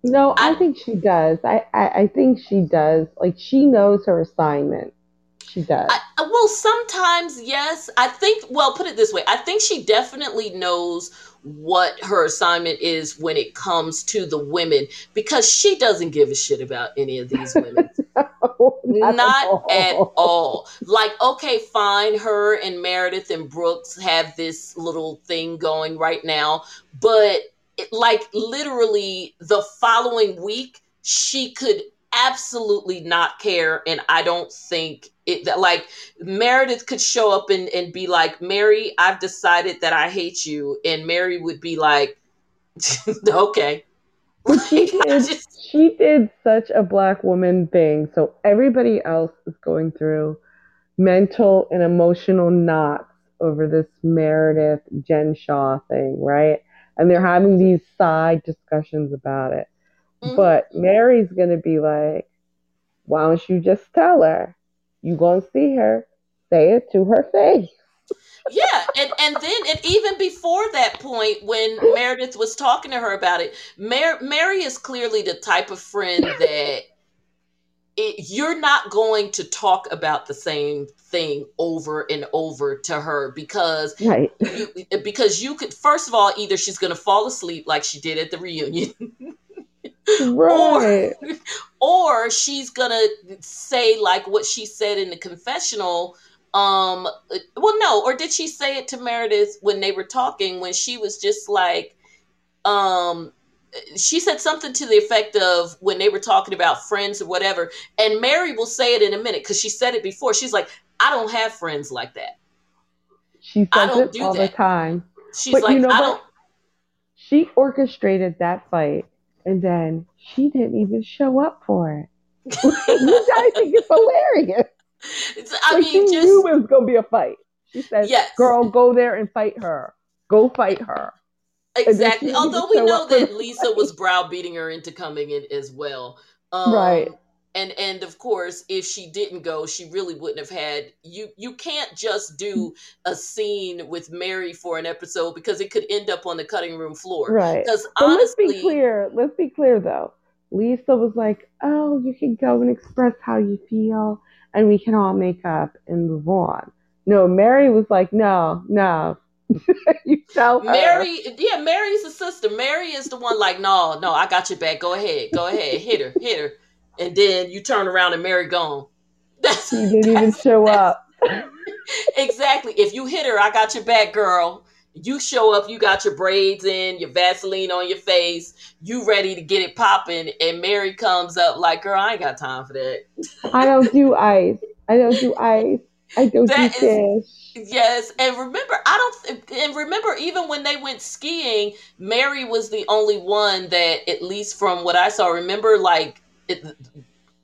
B: No, I
A: I
B: think she does. I, I, I think she does. Like she knows her assignment. She does.
A: I well sometimes yes. I think well put it this way. I think she definitely knows what her assignment is when it comes to the women because she doesn't give a shit about any of these women.
B: no, not at
A: Not at
B: all.
A: all. Like, okay, fine, her and Meredith and Brooks have this little thing going right now, but it, like literally the following week, she could absolutely not care. And I don't think it that like Meredith could show up and, and be like, Mary, I've decided that I hate you. And Mary would be like, okay.
B: But she did
A: just
B: she did such a black woman thing. So everybody else is going through mental and emotional knots over this Meredith Jen Shah thing, right? And they're having these side discussions about it.
A: mhm.
B: But Mary's gonna be like, why don't you just tell her? You gonna see her. Say it to her face.
A: Yeah, and and then and even before that point, when Meredith was talking to her about it, Mar- Mary is clearly the type of friend that it, you're not going to talk about the same thing over and over to her because
B: Right.
A: you because you could first of all either she's going to fall asleep like she did at the reunion
B: Right.
A: or or she's gonna say like what she said in the confessional um well no or did she say it to meredith when they were talking when she was just like um she said something to the effect of when they were talking about friends or whatever and mary will say it in a minute because she said it before she's like i don't have friends like that
B: She
A: I
B: says
A: don't
B: it
A: do
B: all
A: that.
B: the time.
A: she's
B: But
A: like
B: you know
A: i
B: what?
A: don't
B: She orchestrated that fight, and then she didn't even show up for it. Which I think it's hilarious.
A: it's- i
B: like she
A: mean
B: knew it was gonna be a fight. She said,
A: yes
B: "Girl, go there and fight her. Go fight her."
A: Exactly. Although we know that Lisa
B: fight.
A: was browbeating her into coming in as well. Um
B: Right.
A: And and of course if she didn't go, she really wouldn't have had you you can't just do a scene with Mary for an episode because it could end up on the cutting room floor.
B: Right.
A: Because
B: But let's be
A: honestly,
B: clear. Let's be clear though. Lisa was like, "Oh, you can go and express how you feel, and we can all make up and move on." No, Mary was like, "No, no." you tell her.
A: Mary, yeah, Mary's the sister. Mary is the one like, no, no, I got your back. Go ahead, go ahead, hit her, hit her, and then you turn around and Mary gone. That's
B: She didn't even show up.
A: exactly. If you hit her, I got your back, girl. You show up, you got your braids in, your Vaseline on your face, you ready to get it popping, and Mary comes up like, girl, I ain't got time for that.
B: I don't do ice. I don't do ice. I don't
A: That
B: do
A: is
B: fish.
A: yes, and remember, I don't, and remember, even when they went skiing, Mary was the only one that, at least from what I saw, remember, like it,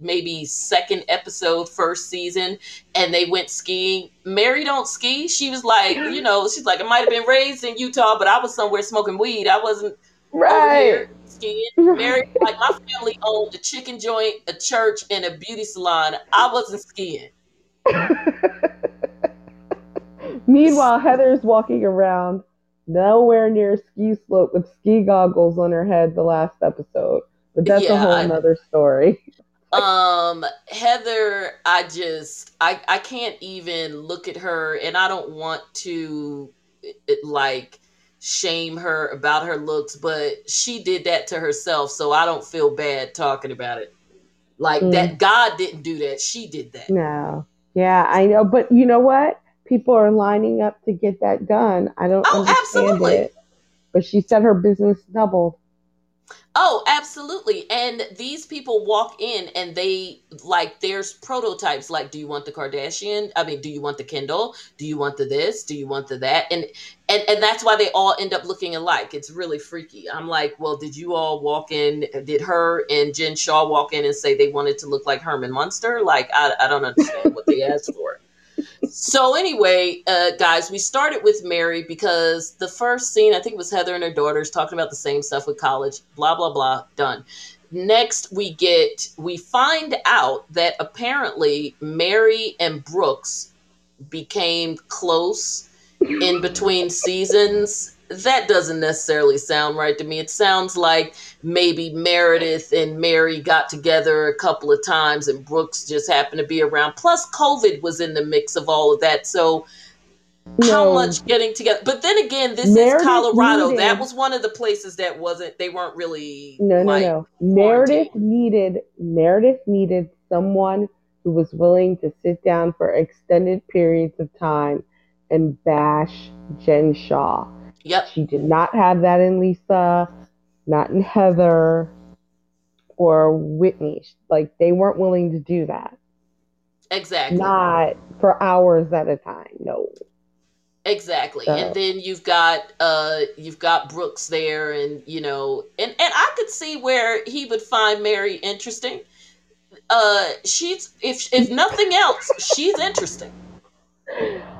A: maybe second episode, first season, and they went skiing. Mary don't ski. She was like, you know, she's like, I might have been raised in Utah, but I was somewhere smoking weed. I wasn't over
B: Right.
A: here skiing. Mary, like my family owned a chicken joint, a church, and a beauty salon. I wasn't skiing.
B: Meanwhile, Heather's walking around nowhere near a ski slope with ski goggles on her head the last episode. But that's a
A: Yeah,
B: whole
A: I-
B: nother story.
A: um heather i just i i can't even look at her and i don't want to it, like shame her about her looks but she did that to herself so i don't feel bad talking about it like
B: Mm.
A: that god didn't do that she did that
B: No. Yeah, I know. But you know what? People are lining up to get that done. I don't
A: Oh,
B: understand
A: absolutely.
B: it. But she said her business doubled.
A: Oh, absolutely. And these people walk in and they like there's prototypes like do you want the Kardashian? I mean, do you want the Kindle? Do you want the this? Do you want the that? And and and that's why they all end up looking alike. It's really freaky. I'm like, well, did you all walk in? Did her and Jen Shah walk in and say they wanted to look like Herman Munster? Like, I, I don't understand what they asked for. So anyway, uh, guys, we started with Mary because the first scene, I think was Heather and her daughters talking about the same stuff with college, blah blah blah, done. Next, we get we find out that apparently Mary and Brooks became close in between seasons. That doesn't necessarily sound right to me. It sounds like maybe Meredith and Mary got together a couple of times and Brooks just happened to be around. Plus, COVID was in the mix of all of that. So, how much getting together? But then again, this
B: Meredith
A: is Colorado.
B: needed-
A: That was one of the places that wasn't, they weren't really
B: No, no,
A: like,
B: no. Meredith needed Meredith needed someone who was willing to sit down for extended periods of time and bash Jen Shah.
A: Yep.
B: She did not have that in Lisa, not in Heather or Whitney. Like they weren't willing to do that.
A: Exactly.
B: Not for hours at a time. No.
A: Exactly.
B: So-
A: And then you've got uh you've got Brooks there and you know and and I could see where he would find Mary interesting. Uh she's if if nothing else, she's interesting.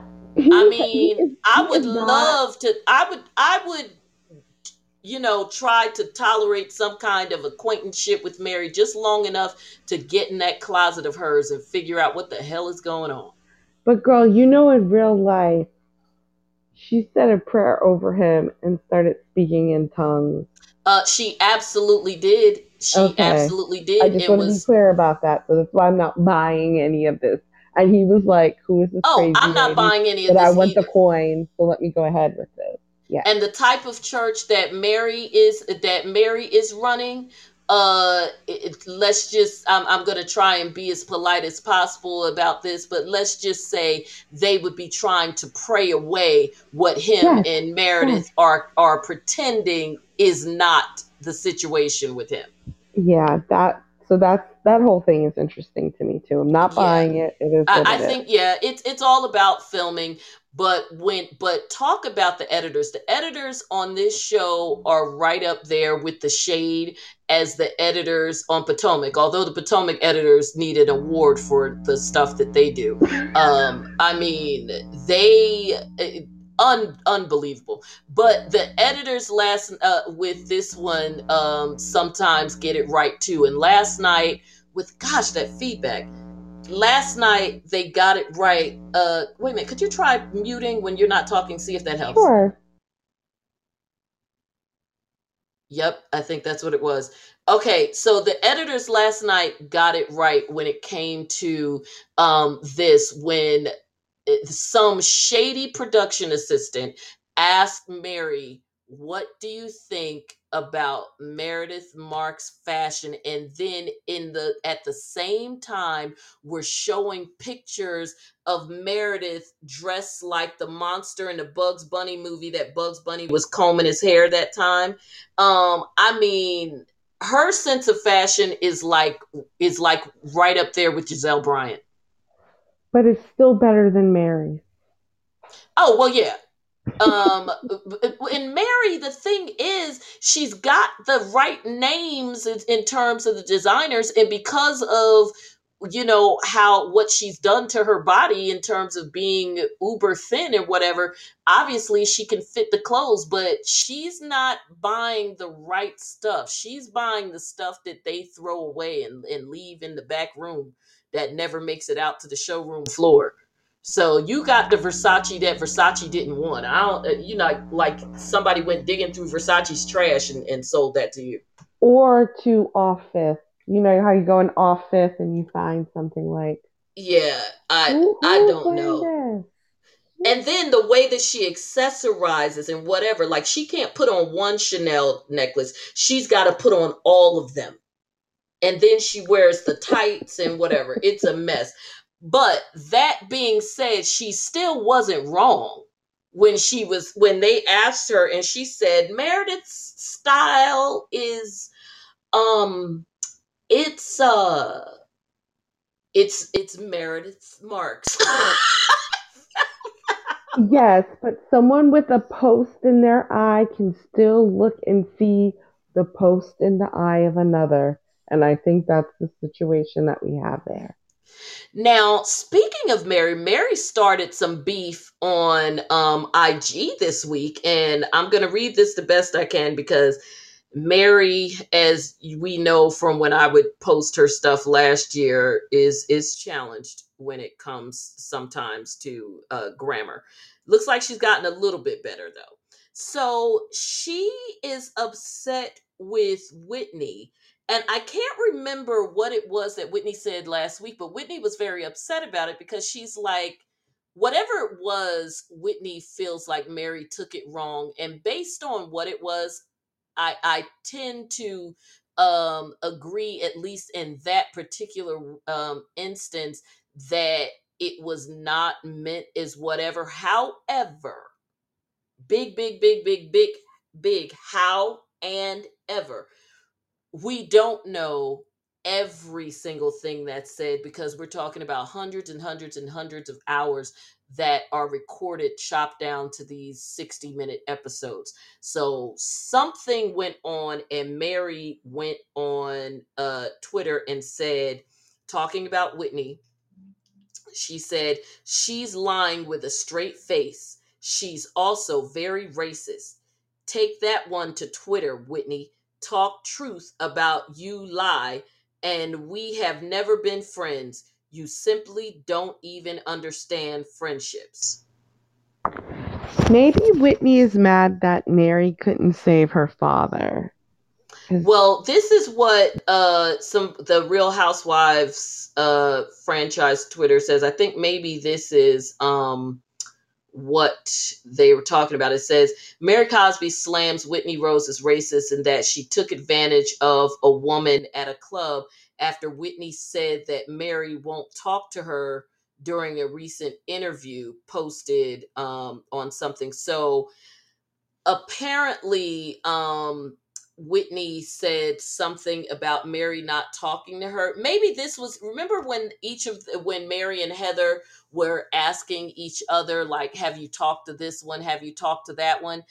A: I mean, I would love to I would I would you know try to tolerate some kind of acquaintanceship with Mary just long enough to get in that closet of hers and figure out what the hell is going on.
B: But girl, you know in real life, she said a prayer over him and started speaking in tongues.
A: Uh she absolutely did. She
B: Okay.
A: absolutely did.
B: I just
A: it
B: want to be
A: was
B: clear about that, so that's why I'm not buying any of this. And he was like, "Who is this
A: Oh,
B: crazy
A: I'm not
B: lady
A: buying any of
B: that I want
A: either.
B: the coin? So let me go ahead with this." Yeah.
A: And the type of church that Mary is that Mary is running, uh it, let's just I'm, I'm gonna try and be as polite as possible about this but let's just say they would be trying to pray away what him
B: Yes,
A: and
B: yes.
A: meredith are are pretending is not the situation with him
B: Yeah, that so that's that whole thing is interesting to me too. I'm not
A: yeah
B: buying it. It is
A: I, I
B: it is.
A: think yeah, it's it's all about filming. But when but talk about the editors. The editors on this show are right up there with the shade as the editors on Potomac. Although the Potomac editors need an award for the stuff that they do. Um, I mean, they eh, un, unbelievable. But the editors last uh, with this one um, sometimes get it right too. And last night with gosh that feedback last night they got it right. Uh, wait a minute. Could you try muting when you're not talking? See if that helps.
B: Sure.
A: Yep, I think that's what it was. Okay, so the editors last night got it right when it came to um, this when some shady production assistant asked Mary, "What do you think about Meredith Marks' fashion?" And then in the at the same time, we're showing pictures of Meredith dressed like the monster in the Bugs Bunny movie that Bugs Bunny was combing his hair that time. Um, I mean, her sense of fashion is like is like right up there with Gizelle Bryant.
B: But it's still better than Mary's.
A: Oh well, yeah. Um, and Mary, the thing is, she's got the right names in, terms of the designers, and because of you know how what she's done to her body in terms of being uber thin and whatever obviously she can fit the clothes but she's not buying the right stuff. She's buying the stuff that they throw away and, and leave in the back room that never makes it out to the showroom floor so you got the Versace that Versace didn't want. I don't, uh, you know, like somebody went digging through Versace's trash and, and sold that to you.
B: Or to off fifth. You know how you go in off fifth and you find something like
A: Yeah, I
B: who,
A: I don't know.
B: this?
A: And then the way that she accessorizes and whatever, like she can't put on one Chanel necklace. She's got to put on all of them. And then she wears the tights and whatever. It's a mess. But that being said, she still wasn't wrong when she was when they asked her and she said Meredith's style is um it's uh it's it's Meredith's Marks.
B: Yes, but someone with a post in their eye can still look and see the post in the eye of another. And I think that's the situation that we have there.
A: Now, speaking of Mary, Mary started some beef on um, IG this week, and I'm going to read this the best I can because Mary, as we know from when I would post her stuff last year, is is challenged when it comes sometimes to uh, grammar. Looks like she's gotten a little bit better though. So she is upset with Whitney and I can't remember what it was that Whitney said last week, but Whitney was very upset about it because she's like, whatever it was, Whitney feels like Mary took it wrong. And based on what it was, I, I tend to um, agree, at least in that particular um, instance, that it was not meant as whatever. However, big, big, big, big, big, big, how and ever we don't know every single thing that's said because we're talking about hundreds and hundreds and hundreds of hours that are recorded chopped down to these 60 minute episodes. So something went on and mary went on uh twitter and said talking about whitney she said she's lying with a straight face. She's also very racist. Take that one to twitter whitney talk truth about you lie and we have never been friends. You simply don't even understand friendships.
B: Maybe Whitney is mad that Mary couldn't save her father.
A: well this is what uh some the real housewives uh franchise twitter says. I think maybe this is um what they were talking about. It says Mary Cosby slams Whitney Rose as racist and that she took advantage of a woman at a club after Whitney said that Mary won't talk to her during a recent interview posted um, on something. So apparently, um, Whitney said something about Mary not talking to her. Maybe this was remember when each of the, when Mary and Heather were asking each other like have you talked to this one? Have you talked to that one?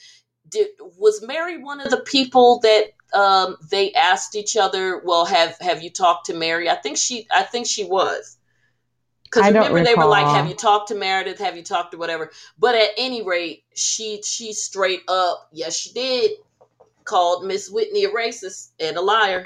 A: Did was mary one of the people that um they asked each other well have have you talked to mary? I think she i think she was. Because remember they were like have you talked to meredith? Have you talked to whatever? But at any rate she she straight up yes she did called miss whitney a racist and a liar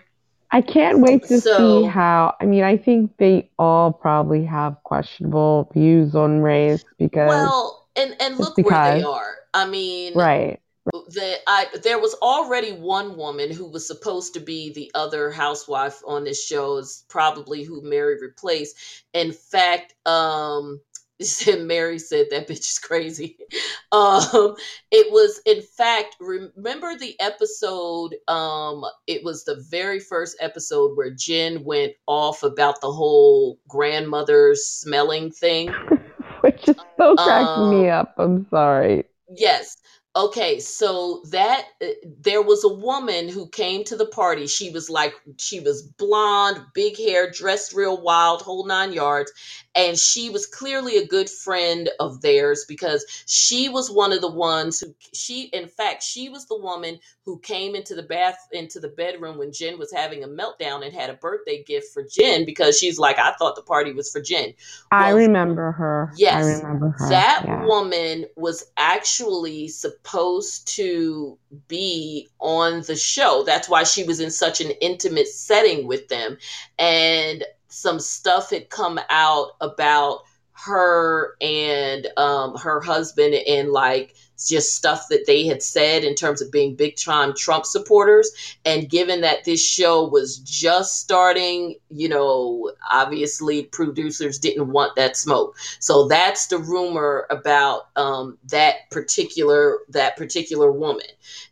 B: I can't wait to so, see how. I mean, I think they all probably have questionable views on race because.
A: Well, and and look because, where they are. I mean,
B: right.
A: The, I, there was already one woman who was supposed to be the other housewife on this show is probably who Mary replaced. In fact, um, said Mary said that bitch is crazy. Um, it was in fact remember the episode. Um, it was the very first episode where Jen went off about the whole grandmother smelling thing,
B: which just so cracks um, me up. I'm sorry.
A: Yes, Okay, so that uh, there was a woman who came to the party. She was like, she was blonde, big hair, dressed real wild, whole nine yards. And she was clearly a good friend of theirs because she was one of the ones who, she, in fact, she was the woman who came into the bath, into the bedroom when Jen was having a meltdown and had a birthday gift for Jen because she's like, I thought the party was for Jen.
B: Well, I remember her.
A: Yes.
B: I remember her.
A: That yeah. woman was actually supposed supposed to be on the show. That's why she was in such an intimate setting with them. And some stuff had come out about her and um, her husband and like just stuff that they had said in terms of being big time Trump supporters. And given that this show was just starting, you know, obviously producers didn't want that smoke. So that's the rumor about um, that particular that particular woman.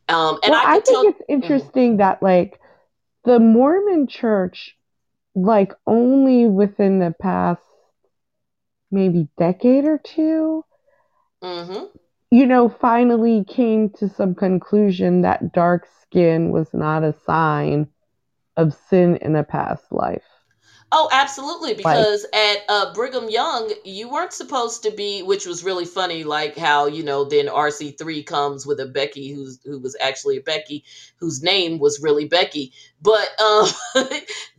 A: Um, and
B: well,
A: I,
B: I think tell- it's interesting mm-hmm. that like the Mormon Church, like only within the past maybe decade or 2
A: mm-hmm
B: you know, finally came to some conclusion that dark skin was not a sign of sin in a past life.
A: Oh, absolutely. Because like, at uh, Brigham Young, you weren't supposed to be, which was really funny. Like how you know then RC three comes with a Becky who's who was actually a Becky whose name was really Becky, but um,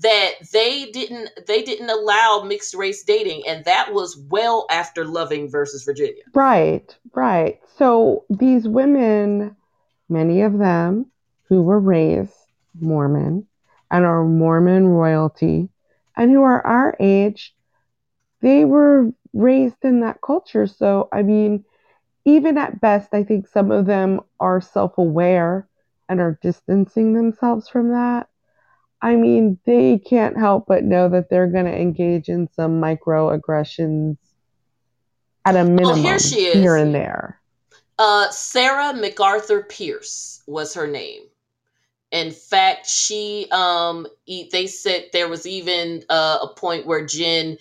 A: that they didn't they didn't allow mixed race dating, and that was well after Loving versus Virginia.
B: Right, right. So these women, many of them who were raised Mormon and are Mormon royalty and who are our age, they were raised in that culture. So, I mean, even at best, I think some of them are self aware and are distancing themselves from that. I mean, they can't help but know that they're going to engage in some microaggressions at a minimum oh, here, she is. here and there.
A: Uh, Sarah MacArthur Pierce was her name. In fact, she um they said there was even uh, a point where Jen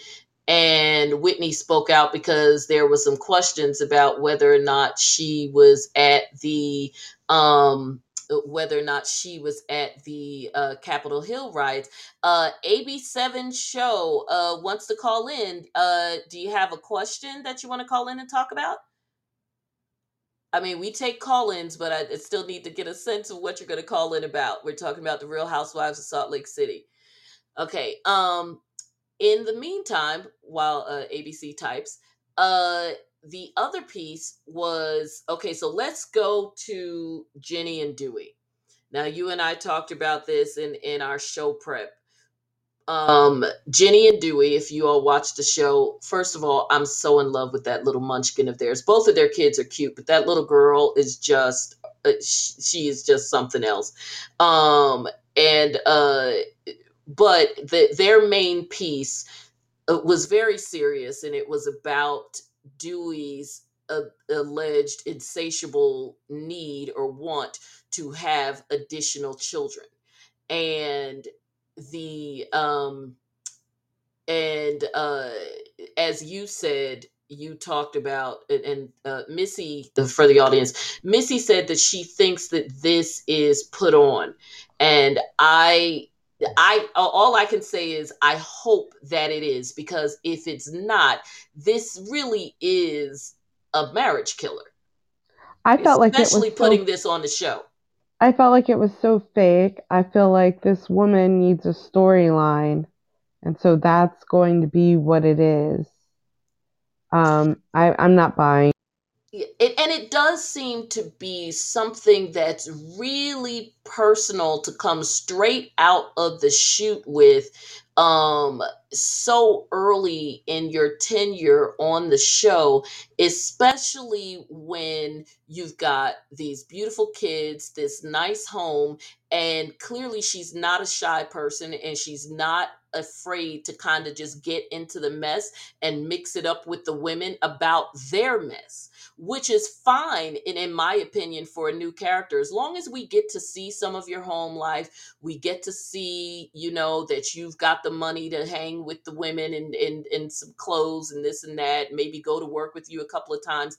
A: and Whitney spoke out because there was some questions about whether or not she was at the um whether or not she was at the uh, Capitol Hill riots. Uh, AB7 show uh, wants to call in. Uh, do you have a question that you want to call in and talk about? I mean, we take call-ins, but I still need to get a sense of what you're going to call in about. We're talking about the Real Housewives of Salt Lake City. Okay. Um, in the meantime, while uh, ABC types, uh, the other piece was okay. So let's go to Jenny and Dewey. Now, you and I talked about this in in our show prep um Jenny and Dewey, if you all watch the show, first of all, I'm so in love with that little munchkin of theirs. Both of their kids are cute, but that little girl is just uh, she, she is just something else. Um and uh but the, their main piece uh, was very serious and it was about Dewey's a, alleged insatiable need or want to have additional children and the um and uh as you said you talked about and, and uh, missy for the audience missy said that she thinks that this is put on. And i i all i can say is i hope that it is because if it's not this really is a marriage killer.
B: I felt like it was
A: especially
B: so
A: putting this on the show
B: I felt like it was so fake. I feel like this woman needs a storyline, and so that's going to be what it is. Um, I, I'm not buying.
A: It, and it does seem to be something that's really personal to come straight out of the shoot with um so early in your tenure on the show especially when you've got these beautiful kids this nice home and clearly she's not a shy person and she's not afraid to kind of just get into the mess and mix it up with the women about their mess which is fine in, in my opinion for a new character. As long as we get to see some of your home life we get to see you know that you've got the money to hang with the women and and, and some clothes and this and that maybe go to work with you a couple of times.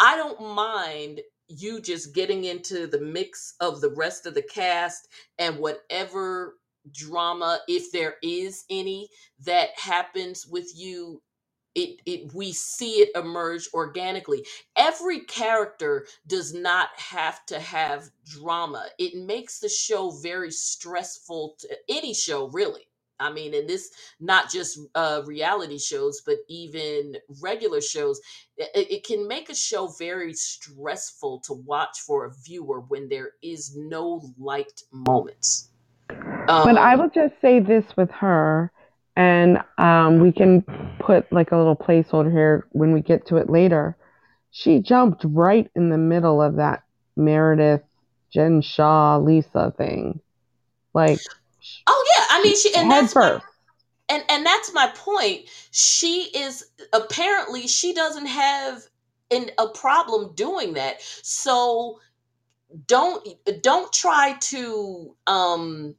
A: I don't mind you just getting into the mix of the rest of the cast and whatever drama if there is any that happens with you it it we see it emerge organically. Every character does not have to have drama. It makes the show very stressful to any show really. I mean and this not just uh reality shows but even regular shows it, it can make a show very stressful to watch for a viewer when there is no light moments.
B: But I
A: um
B: will just say this with her, and um, we can put like a little placeholder here when we get to it later. She jumped right in the middle of that Meredith, Jen Shah, Lisa thing. Like,
A: oh yeah i mean she and that's my and and that's my point she is apparently she doesn't have an, a problem doing that so don't don't try to um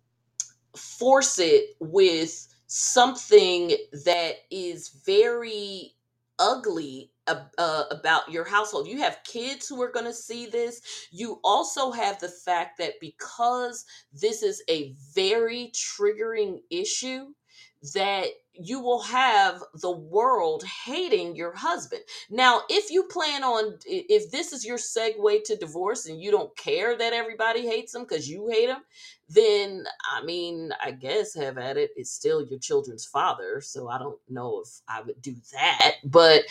A: force it with something that is very ugly ab- uh, about your household. You have kids who are going to see this. You also have the fact that because this is a very triggering issue, that you will have the world hating your husband. Now, if you plan on, if this is your segue to divorce and you don't care that everybody hates him because you hate him, then I mean, I guess have at it. It's still your children's father, so I don't know if I would do that. But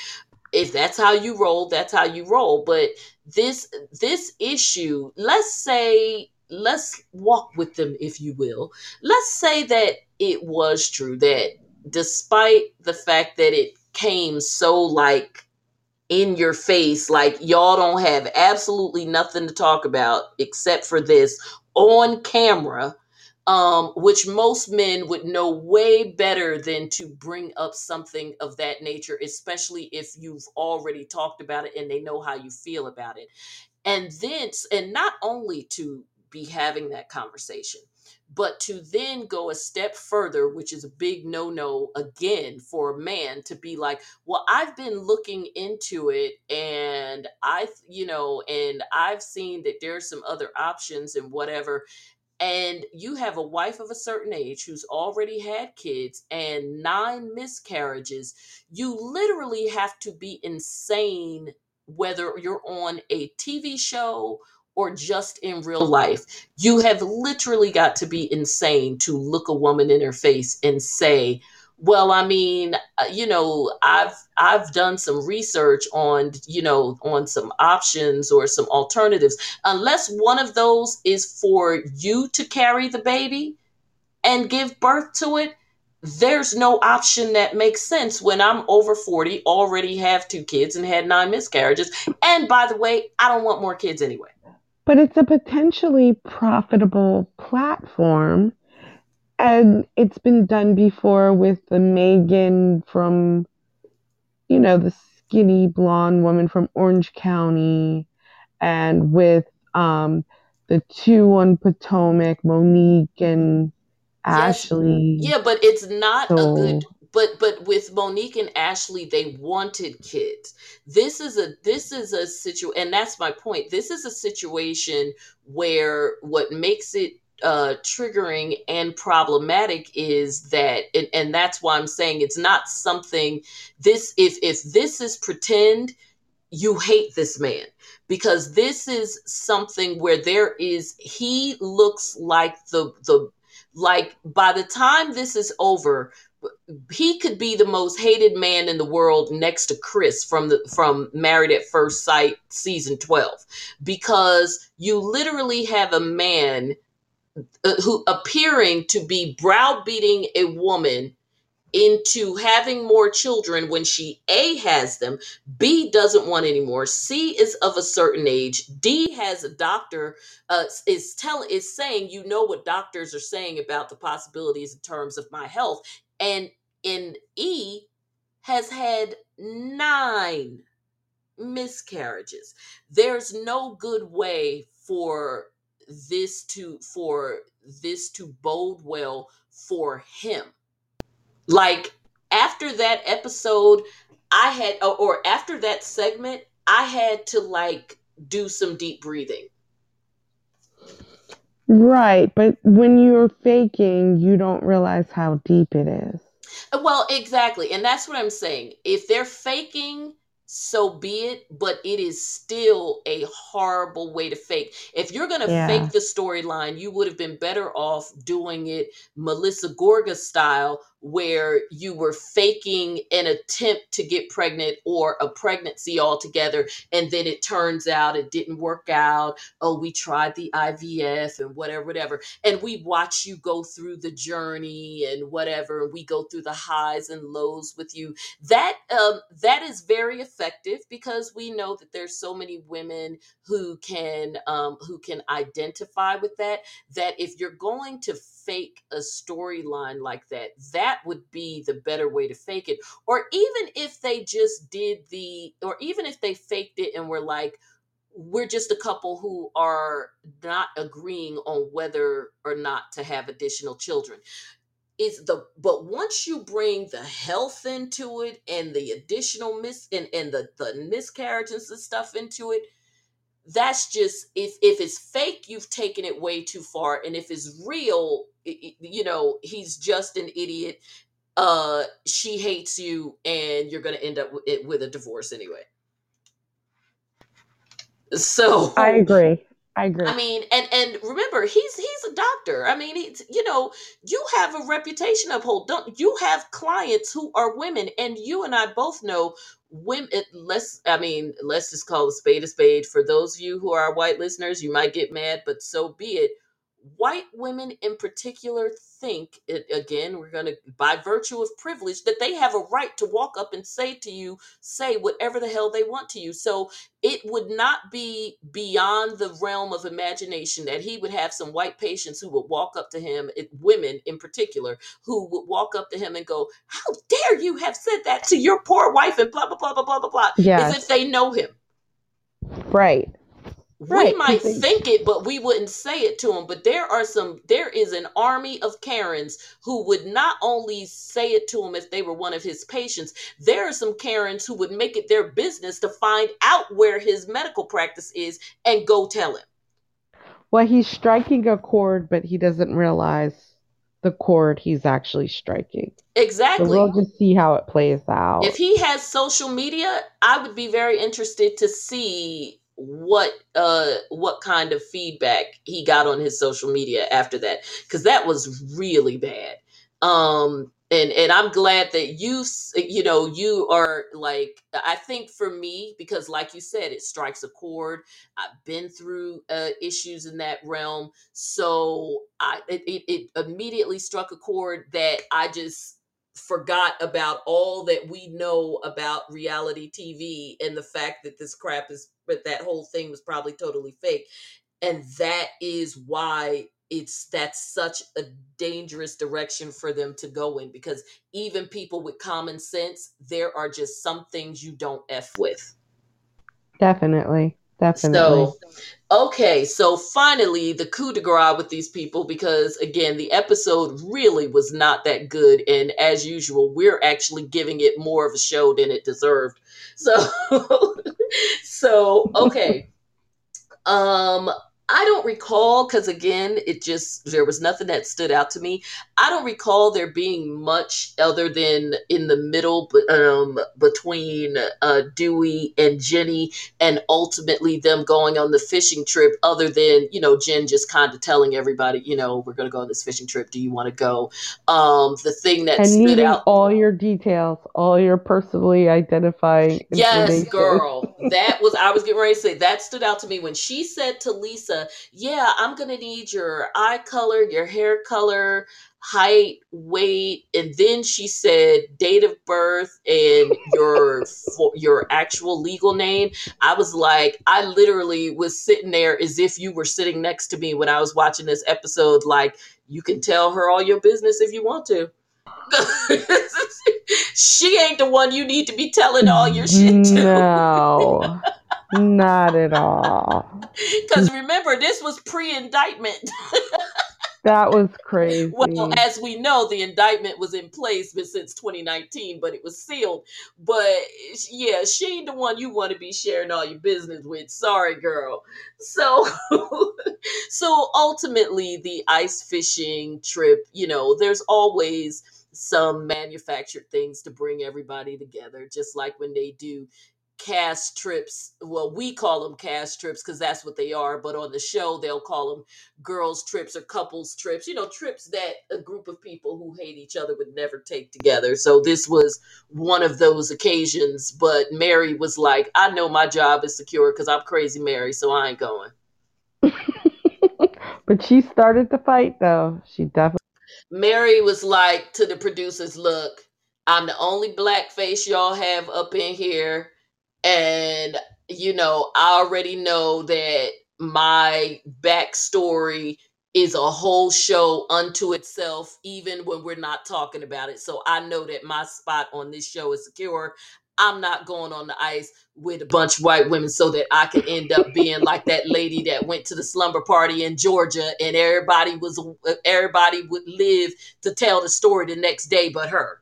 A: if that's how you roll, that's how you roll. But this this issue, let's say, let's walk with them, if you will. Let's say that it was true that despite the fact that it came so like in your face like y'all don't have absolutely nothing to talk about except for this on camera um which most men would know way better than to bring up something of that nature especially if you've already talked about it and they know how you feel about it. And then and not only to be having that conversation but to then go a step further which is a big no no again for a man to be like well i've been looking into it and i you know and i've seen that there's some other options and whatever and you have a wife of a certain age who's already had kids and nine miscarriages, you literally have to be insane whether you're on a TV show or just in real life. You have literally got to be insane to look a woman in her face and say, well, I mean, uh, you know, I've I've done some research on, you know, on some options or some alternatives unless one of those is for you to carry the baby and give birth to it, there's no option that makes sense when I'm over 40, already have two kids, and had nine miscarriages. And by the way, I don't want more kids anyway.
B: But it's a potentially profitable platform, and it's been done before with the Megan from, you know, the skinny blonde woman from Orange County, and with um, the two on Potomac, Monique and
A: Yes,
B: Ashley.
A: yeah, but it's not a good
B: So,
A: but but with Monique and Ashley, they wanted kids. This is a this is a situ and that's my point. This is a situation where what makes it uh triggering and problematic is that and, and that's why I'm saying it's not something this if if this is pretend you hate this man because this is something where there is he looks like the the like by the time this is over he could be the most hated man in the world next to Chris from the from Married at First Sight season 12 because you literally have a man uh, who appearing to be browbeating a woman into having more children when she A has them, B doesn't want any more, C is of a certain age, D has a doctor uh, is telling is saying you know what doctors are saying about the possibilities in terms of my health, and in E has had nine miscarriages. There's no good way for this to for this to bode well for him like after that episode i had or or after that segment i had to like do some deep breathing
B: right, but when you're faking, you don't realize how deep it is.
A: Uh, well exactly and that's what i'm saying. If they're faking so be it but it is still a horrible way to fake. If you're going to fake the storyline you would have been better off doing it melissa gorga style where you were faking an attempt to get pregnant or a pregnancy altogether and then it turns out it didn't work out. Oh we tried the ivf and whatever whatever. And we watch you go through the journey and whatever and we go through the highs and lows with you. That um that is very effective because we know that there's so many women who can um who can identify with that that if you're going to fake a storyline like that that would be the better way to fake it. Or even if they just did the or even if they faked it and were like we're just a couple who are not agreeing on whether or not to have additional children. Is the but once you bring the health into it and the additional mis and, and the the miscarriages and stuff into it that's just if if it's fake you've taken it way too far. And if it's real you know he's just an idiot uh she hates you and you're gonna end up with, it with a divorce anyway so
B: I agree. I agree.
A: I mean, and and remember, he's he's a doctor. I mean, it's you know, you have a reputation uphold. Don't you have clients who are women, and you and I both know women. Let's, I mean, let's just call a spade a spade. For those of you who are white listeners, you might get mad, but so be it. White women in particular think it again. We're gonna, by virtue of privilege, that they have a right to walk up and say to you, say whatever the hell they want to you. So it would not be beyond the realm of imagination that he would have some white patients who would walk up to him, it, women in particular, who would walk up to him and go, How dare you have said that to your poor wife and blah, blah, blah, blah, blah, blah, blah, as if they know him.
B: Right.
A: We might think it, but we wouldn't say it to him. But there are some, there is an army of Karens who would not only say it to him if they were one of his patients, there are some Karens who would make it their business to find out where his medical practice is and go tell him.
B: well, he's striking a chord, but he doesn't realize the chord he's actually striking. So
A: Exactly.
B: we'll just see how it plays out.
A: If he has social media, I would be very interested to see what uh what kind of feedback he got on his social media after that cuz that was really bad. Um and and I'm glad that you you know you are like I think for me because like you said it strikes a chord. I've been through uh issues in that realm. So I it, it, it immediately struck a chord that I just forgot about all that we know about reality TV and the fact that this crap is but that whole thing was probably totally fake and that is why it's that's such a dangerous direction for them to go in because even people with common sense, there are just some things you don't f with.
B: Definitely. Definitely.
A: So, okay, so finally the coup de grace with these people because again, the episode really was not that good, and as usual, we're actually giving it more of a show than it deserved. So, so okay. Um, I don't recall because again, it just there was nothing that stood out to me. I don't recall there being much other than in the middle um, between uh, Dewey and Jenny, and ultimately them going on the fishing trip. Other than you know Jen just kind of telling everybody, you know, we're going to go on this fishing trip. Do you want to go? Um, the thing that
B: and
A: stood out
B: all your details, all your personally identifying.
A: Yes, girl. That was I was getting ready to say that stood out to me when she said to Lisa, "Yeah, I'm to need your eye color, your hair color, height, weight." And then she said date of birth and your your actual legal name. I was like, I literally was sitting there as if you were sitting next to me when I was watching this episode like you can tell her all your business if you want to. she ain't the one you need to be telling all your shit to.
B: No, not at all.
A: Because remember, this was pre indictment.
B: That was crazy.
A: well, as we know, the indictment was in place since 2019, but it was sealed. But yeah, she ain't the one you want to be sharing all your business with. Sorry, girl. So, so ultimately, the ice fishing trip, you know, there's always some manufactured things to bring everybody together, just like when they do cast trips. Well, we call them cast trips because that's what they are, but on the show, they'll call them girls' trips or couples trips, you know, trips that a group of people who hate each other would never take together. So this was one of those occasions, but Mary was like, I know my job is secure because I'm crazy Mary, so I ain't going.
B: but she started the fight, though. She definitely.
A: Mary was like to the producers, look, I'm the only black face y'all have up in here. And, you know, I already know that my backstory is a whole show unto itself, even when we're not talking about it. So I know that my spot on this show is secure. I'm not going on the ice with a bunch of white women so that I can end up being like that lady that went to the slumber party in Georgia and everybody was everybody would live to tell the story the next day but her.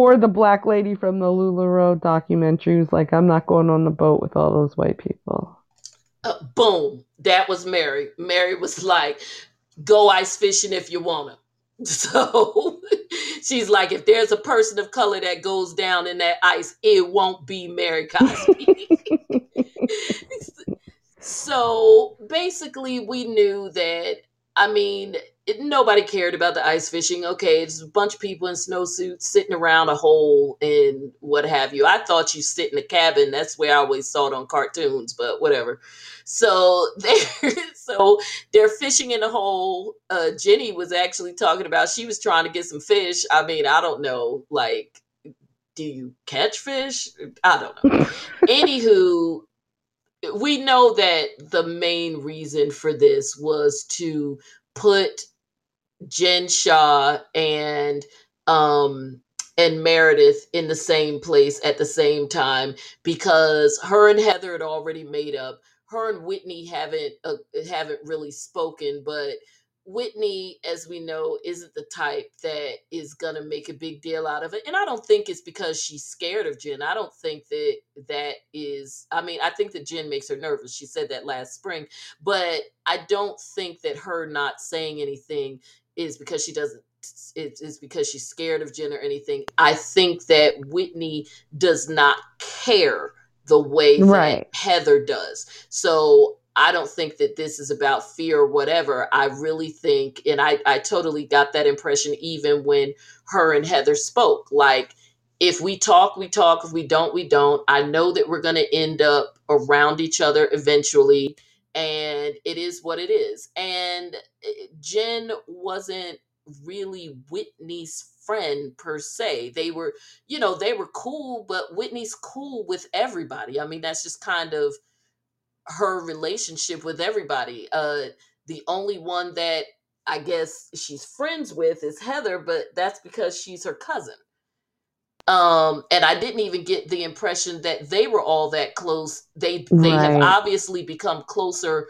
B: Or the black lady from the LuLaRoe documentary who's like, I'm not going on the boat with all those white people.
A: Uh, boom. That was Mary. Mary was like, go ice fishing if you want to. So she's like, if there's a person of color that goes down in that ice, it won't be Mary Cosby. so basically, we knew that, I mean, it, nobody cared about the ice fishing. Okay, it's a bunch of people in snowsuits sitting around a hole and what have you. I thought you sit in a cabin. That's where I always saw it on cartoons, but whatever. So they're so they're fishing in a hole. Uh, Jenny was actually talking about she was trying to get some fish. I mean, I don't know, like, do you catch fish? I don't know. Anywho, we know that the main reason for this was to put Jen Shah and um and Meredith in the same place at the same time because her and Heather had already made up. Her and Whitney haven't uh, haven't really spoken, but Whitney, as we know, isn't the type that is gonna make a big deal out of it. And I don't think it's because she's scared of Jen. I don't think that that is. I mean, I think that Jen makes her nervous. She said that last spring, but I don't think that her not saying anything is because she doesn't it's because she's scared of Jen or anything. I think that Whitney does not care the way
B: Right.
A: that Heather does. So I don't think that this is about fear or whatever. I really think, and I, I totally got that impression even when her and Heather spoke. Like, if we talk, we talk. If we don't, we don't. I know that we're going to end up around each other eventually and it is what it is. And eh, Jen wasn't really Whitney's friend per se. They were, you know, they were cool, but Whitney's cool with everybody. I mean, that's just kind of her relationship with everybody. Uh The only one that I guess she's friends with is Heather, but that's because she's her cousin. Um, and I didn't even get the impression that they were all that close. They they have obviously become closer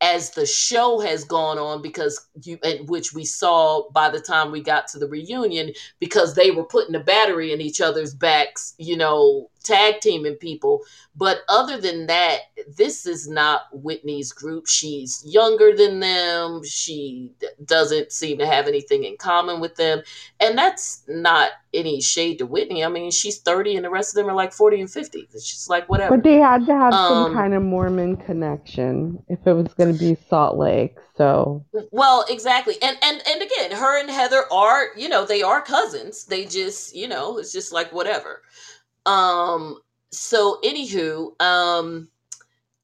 A: as the show has gone on because you and which we saw by the time we got to the reunion because they were putting the battery in each other's backs you know tag teaming people but other than that this is not whitney's group she's younger than them she doesn't seem to have anything in common with them and that's not any shade to whitney i mean she's 30 and the rest of them are like 40 and 50 it's just like whatever
B: But they had to have some
A: um
B: kind of Mormon connection if it was going to be Salt Lake. So,
A: Well, exactly. And and and again, her and Heather are, you know, they are cousins. They just, you know, it's just like whatever. Um so anywho, um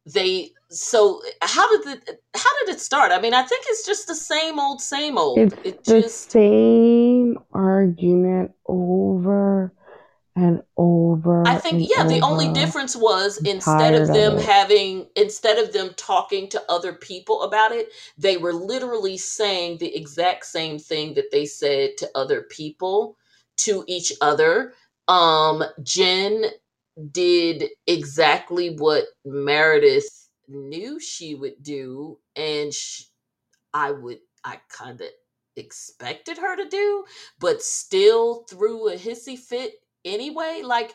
A: they so how did the how did it start? I mean, I think it's just the same old same old.
B: it's
A: It
B: the
A: just
B: same argument over and over
A: I think yeah, the only difference was
B: I'm
A: instead of
B: tired of
A: them having instead of them talking to other people about it, they were literally saying the exact same thing that they said to other people to each other. Um Jen did exactly what Meredith knew she would do and I would I kind of expected her to do, but still threw a hissy fit anyway. Like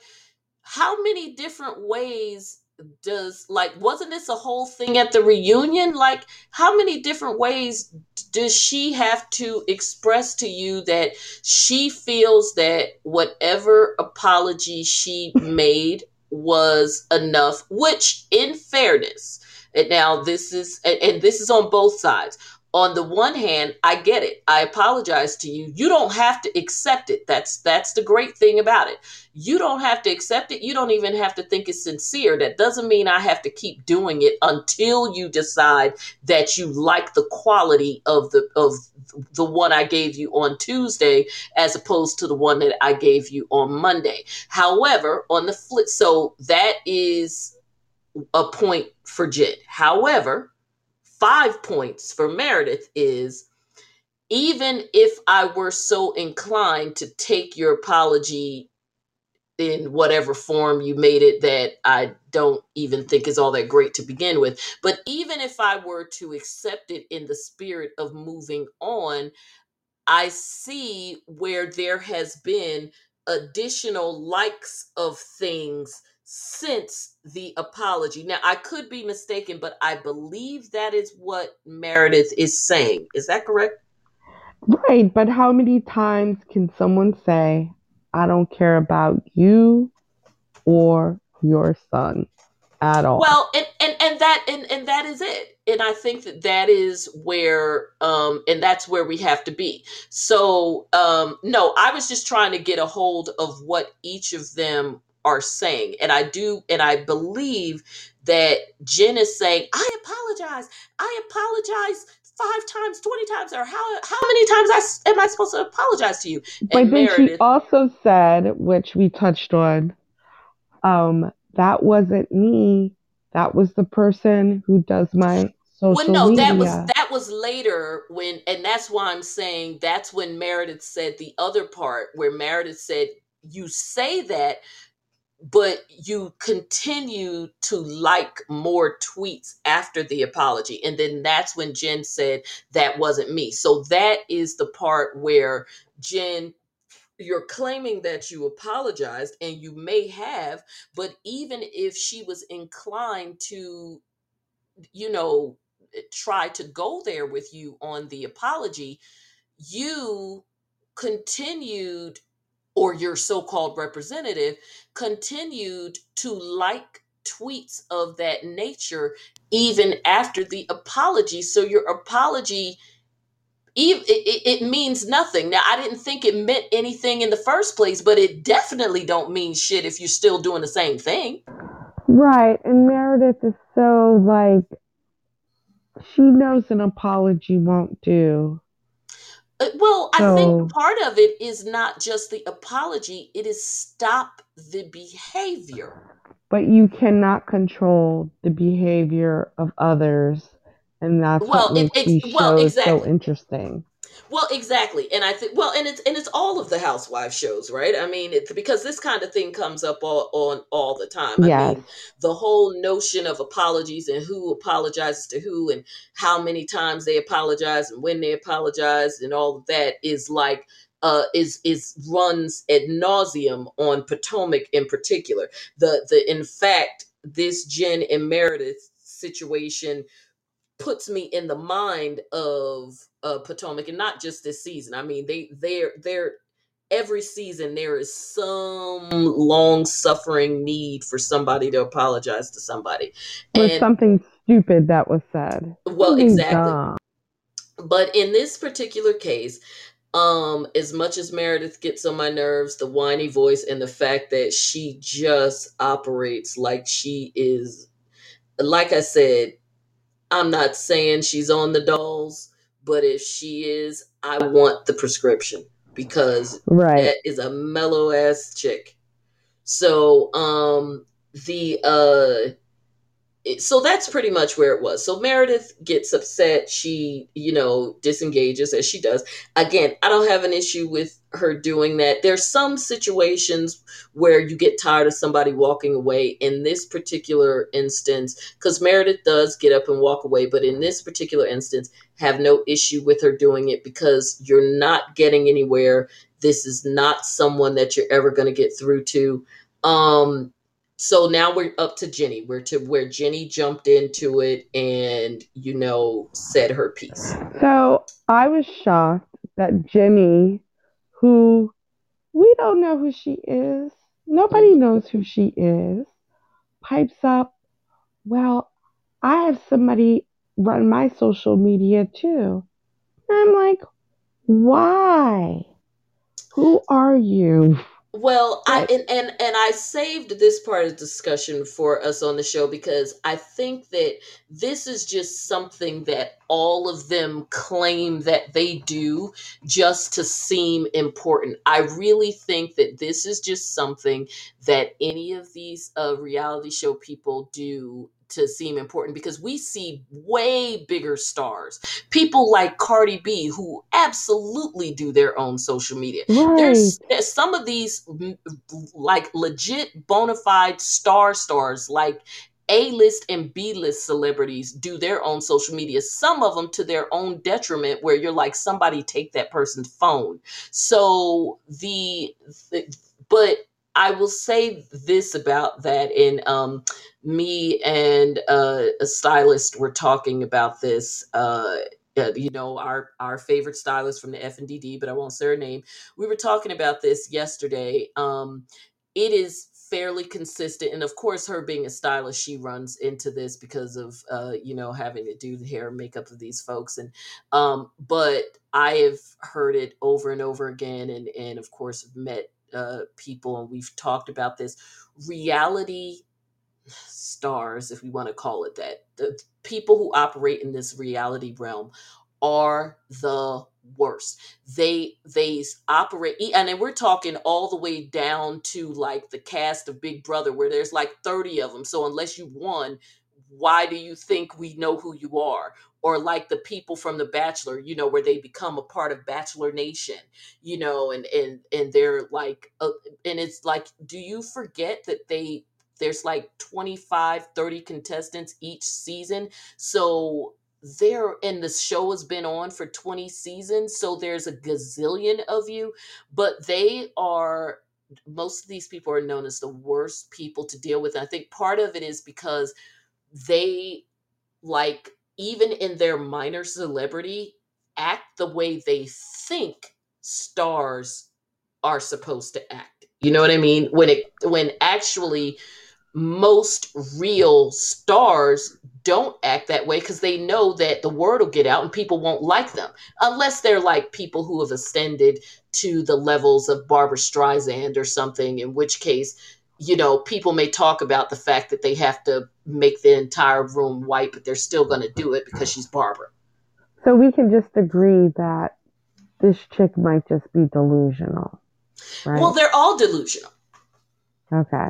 A: how many different ways does like wasn't this a whole thing at the reunion? Like how many different ways does she have to express to you that she feels that whatever apology she made was enough? Which in fairness and now this is and, and this is on both sides on the one hand i get it i apologize to you you don't have to accept it that's that's the great thing about it you don't have to accept it. You don't even have to think it's sincere. That doesn't mean I have to keep doing it until you decide that you like the quality of the of the one I gave you on Tuesday as opposed to the one that I gave you on Monday. However, on the flip so that is a point for Jen. However, 5 points for Meredith is even if I were so inclined to take your apology in whatever form you made it that I don't even think is all that great to begin with. But even if I were to accept it in the spirit of moving on, I see where there has been additional likes of things since the apology. Now, I could be mistaken, but I believe that is what Meredith is saying. Is that correct?
B: Right, but how many times can someone say, I don't care about you or your son at all?
A: Well, and and and that and and that is it. And I think that that is where um and that's where we have to be. So, um no, I was just trying to get a hold of what each of them are saying. And I do and I believe that Jen is saying, "I apologize. I apologize." Five times, twenty times, or how how many times I s- am I supposed to apologize to you?
B: But
A: And
B: then she
A: Meredith,
B: also said, which we touched on, um, that wasn't me. That was the person who does my
A: Well,
B: social
A: no, that was
B: media.
A: that was later when, and that's why I'm saying that's when Meredith said the other part where Meredith said, "You say that, but you continue to like more tweets after the apology," and then that's when Jen said that wasn't me. So that is the part where Jen. You're claiming that you apologized, and you may have, but even if she was inclined to you know, try to go there with you on the apology, you continued, or your so called representative continued to like tweets of that nature even after the apology. So your apology. It, it, it means nothing. Now, I didn't think it meant anything in the first place, but it definitely don't mean shit if you're still doing the same thing.
B: Right, and Meredith is so like she knows an apology won't do.
A: Uh, Well, I think
B: So,
A: part of it is not just the apology, it is stop the behavior.
B: but you cannot control the behavior of others and that's
A: Well,
B: what
A: it-
B: makes
A: it's-
B: these
A: well,
B: shows so
A: exactly.
B: interesting.
A: Well, exactly, and I think well, and it's and it's all of the housewife shows, right? I mean, it's because this kind of thing comes up all on all the time. I
B: Yes.
A: mean, the whole notion of apologies and who apologizes to who and how many times they apologize and when they apologize and all of that is like uh is is runs ad nauseum on Potomac in particular. The the in fact this Jen and Meredith situation puts me in the mind of uh, Potomac, and not just this season. I mean, they they're they're every season there is some long suffering need for somebody to apologize to somebody,
B: Or
A: and
B: something stupid that was said.
A: well,
B: Something
A: exactly.
B: dumb.
A: But in this particular case, um, as much as Meredith gets on my nerves, the whiny voice and the fact that she just operates like she is, like I said, I'm not saying she's on the dolls, but if she is, I want the prescription because
B: Right.
A: that is a mellow ass chick. So, um, the uh, so that's pretty much where it was. So Meredith gets upset. She, you know, disengages as she does. Again, I don't have an issue with her doing that. There's some situations where you get tired of somebody walking away. In this particular instance, because Meredith does get up and walk away, but in this particular instance, have no issue with her doing it because you're not getting anywhere. This is not someone that you're ever going to get through to. Um, so now we're up to Jenny. We're to where Jenny jumped into it and you know said her piece.
B: So I was shocked that Jenny, who we don't know who she is, nobody knows who she is, pipes up, Well, I have somebody run my social media too. And I'm like, Why? Who are you?
A: Well, I and, and and I saved this part of the discussion for us on the show because I think that this is just something that all of them claim that they do just to seem important. I really think that this is just something that any of these uh, reality show people do to seem important because we see way bigger stars, people like Cardi B who absolutely do their own social media.
B: Right.
A: there's, there's some of these mm, like legit bona fide star stars like a-list and b-list celebrities do their own social media some of them to their own detriment where you're like somebody take that person's phone. So the, the but i will say this about that and um me and uh, a stylist were talking about this uh uh, you know our our favorite stylist from the FNDD, but I won't say her name we were talking about this yesterday. Um, it is fairly consistent, and of course, her being a stylist, she runs into this because of uh, you know having to do the hair and makeup of these folks. And um, but I have heard it over and over again, and and of course, met uh, people, and we've talked about this reality stars, if we want to call it that. The people who operate in this reality realm are the worst. They they operate and then we're talking all the way down to like the cast of Big Brother where there's like 30 of them. So unless you won, why do you think we know who you are? Or like the people from The Bachelor, you know, where they become a part of Bachelor Nation, you know, and and and they're like uh, and it's like do you forget that they there's like 25 30 contestants each season? So there and the show has been on for 20 seasons so there's a gazillion of you but they are most of these people are known as the worst people to deal with and i think part of it is because they like even in their minor celebrity act the way they think stars are supposed to act. You know what i mean? When it when actually most real stars don't act that way because they know that the word will get out and people won't like them unless they're like people who have ascended to the levels of Barbra Streisand or something in which case you know people may talk about the fact that they have to make the entire room white but they're still going to do it because she's Barbra
B: So we can just agree that this chick might just be delusional. Right?
A: well they're all delusional
B: okay.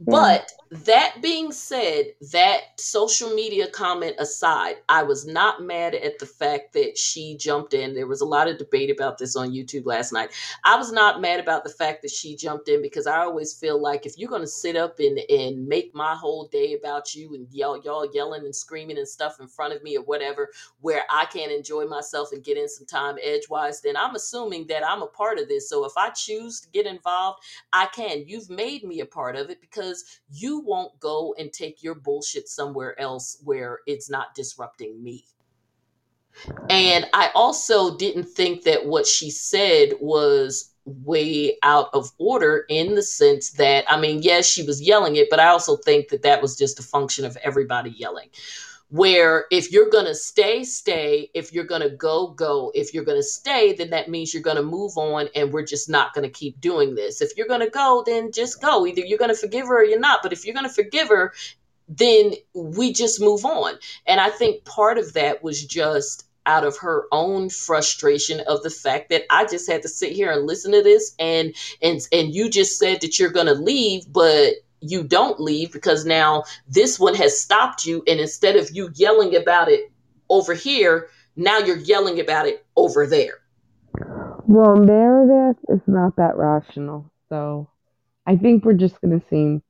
A: but that being said, that social media comment aside, I was not mad at the fact that she jumped in. There was a lot of debate about this on YouTube last night. I was not mad about the fact that she jumped in because I always feel like if you're going to sit up and, and make my whole day about you and y'all, y'all yelling and screaming and stuff in front of me or whatever, where I can't enjoy myself and get in some time edgewise, then I'm assuming that I'm a part of this. So if I choose to get involved, I can. You've made me a part of it because you won't go and take your bullshit somewhere else where it's not disrupting me. And I also didn't think that what she said was way out of order in the sense that, I mean, yes, she was yelling it, but I also think that that was just a function of everybody yelling where if you're going to stay stay. If you're going to go go. If you're going to stay then that means you're going to move on and we're just not going to keep doing this. If you're going to go then just go. Either you're going to forgive her or you're not. But if you're going to forgive her then we just move on. And i think part of that was just out of her own frustration of the fact that I just had to sit here and listen to this and and and you just said that you're going to leave but you don't leave because now this one has stopped you. And instead of you yelling about it over here now you're yelling about it over there.
B: Well meredith is not that rational. So i think we're just going to see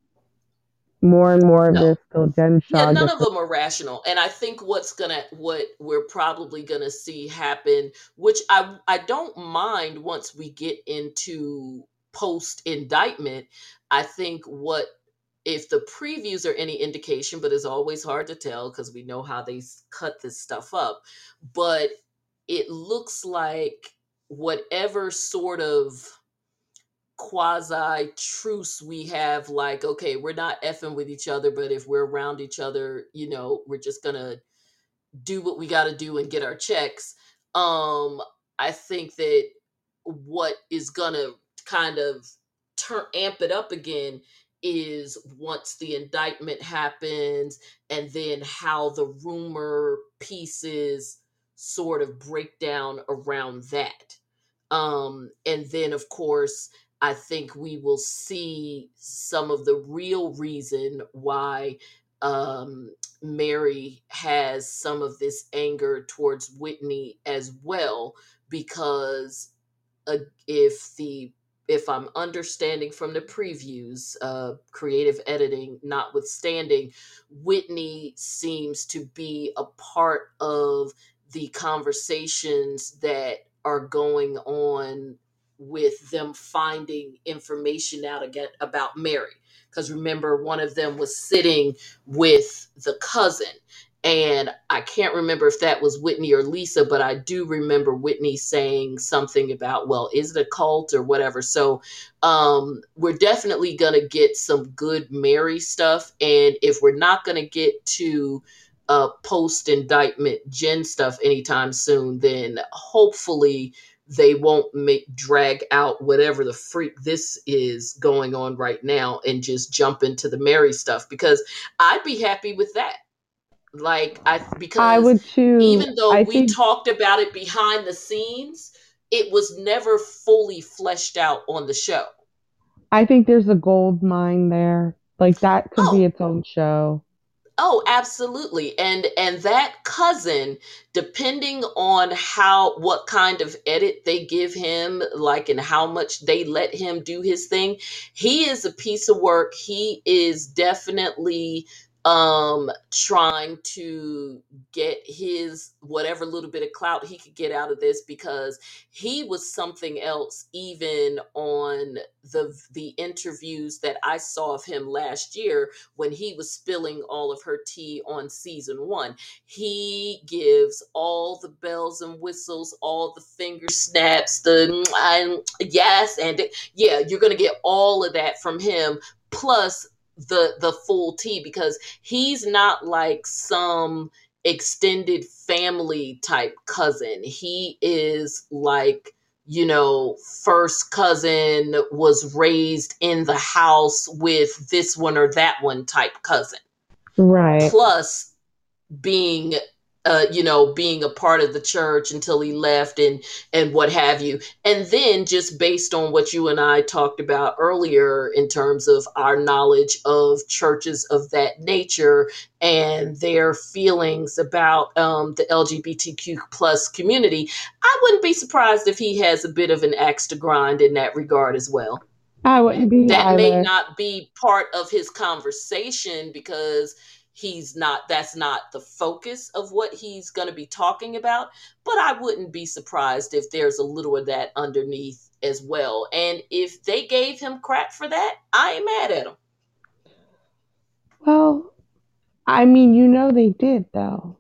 B: more and more of no. this till jen
A: Shah yeah, none of them are rational. And i think what's gonna what we're probably gonna see happen which i i don't mind once we get into post indictment I think what if the previews are any indication, but it's always hard to tell because we know how they cut this stuff up. But it looks like whatever sort of quasi truce we have, like, okay, we're not effing with each other, but if we're around each other, you know, we're just gonna do what we gotta do and get our checks. Um, I think that what is gonna kind of turn amp it up again is once the indictment happens and then how the rumor pieces sort of break down around that. Um, and then, of course, I think we will see some of the real reason why um, Mary has some of this anger towards Whitney as well, because uh, if the if I'm understanding from the previews, uh, creative editing notwithstanding, Whitney seems to be a part of the conversations that are going on with them finding information out again about Mary. Because remember, one of them was sitting with the cousin and I can't remember if that was Whitney or Lisa, but I do remember Whitney saying something about, well, is it a cult or whatever? So um, we're definitely going to get some good Mary stuff. And if we're not going to get to uh, post indictment Jen stuff anytime soon, then hopefully they won't make drag out whatever the freak this is going on right now and just jump into the Mary stuff because I'd be happy with that like I because I would too. Even though I we think, talked about it behind the scenes, it was never fully fleshed out on the show.
B: I think there's a gold mine there. Like that could oh. be its own show.
A: Oh, absolutely. And and that cousin, depending on how what kind of edit they give him, like and how much they let him do his thing, he is a piece of work. He is definitely um trying to get his whatever little bit of clout he could get out of this because he was something else even on the the interviews that I saw of him last year when he was spilling all of her tea on season 1 he gives all the bells and whistles all the finger snaps the and yes and yeah you're going to get all of that from him. Plus the the full tea because he's not like some extended family type cousin. He is like you know, first cousin was raised in the house with this one or that one type cousin.
B: Right.
A: Plus being uh, you know, being a part of the church until he left and and what have you. And then just based on what you and I talked about earlier in terms of our knowledge of churches of that nature and their feelings about um, the LGBTQ plus community, I wouldn't be surprised if he has a bit of an axe to grind in that regard as well.
B: I wouldn't be
A: That
B: either.
A: may not be part of his conversation because he's not that's not the focus of what he's going to be talking about but i wouldn't be surprised if there's a little of that underneath as well. And if they gave him crap for that i ain't mad at him.
B: Well, I mean, you know they did though.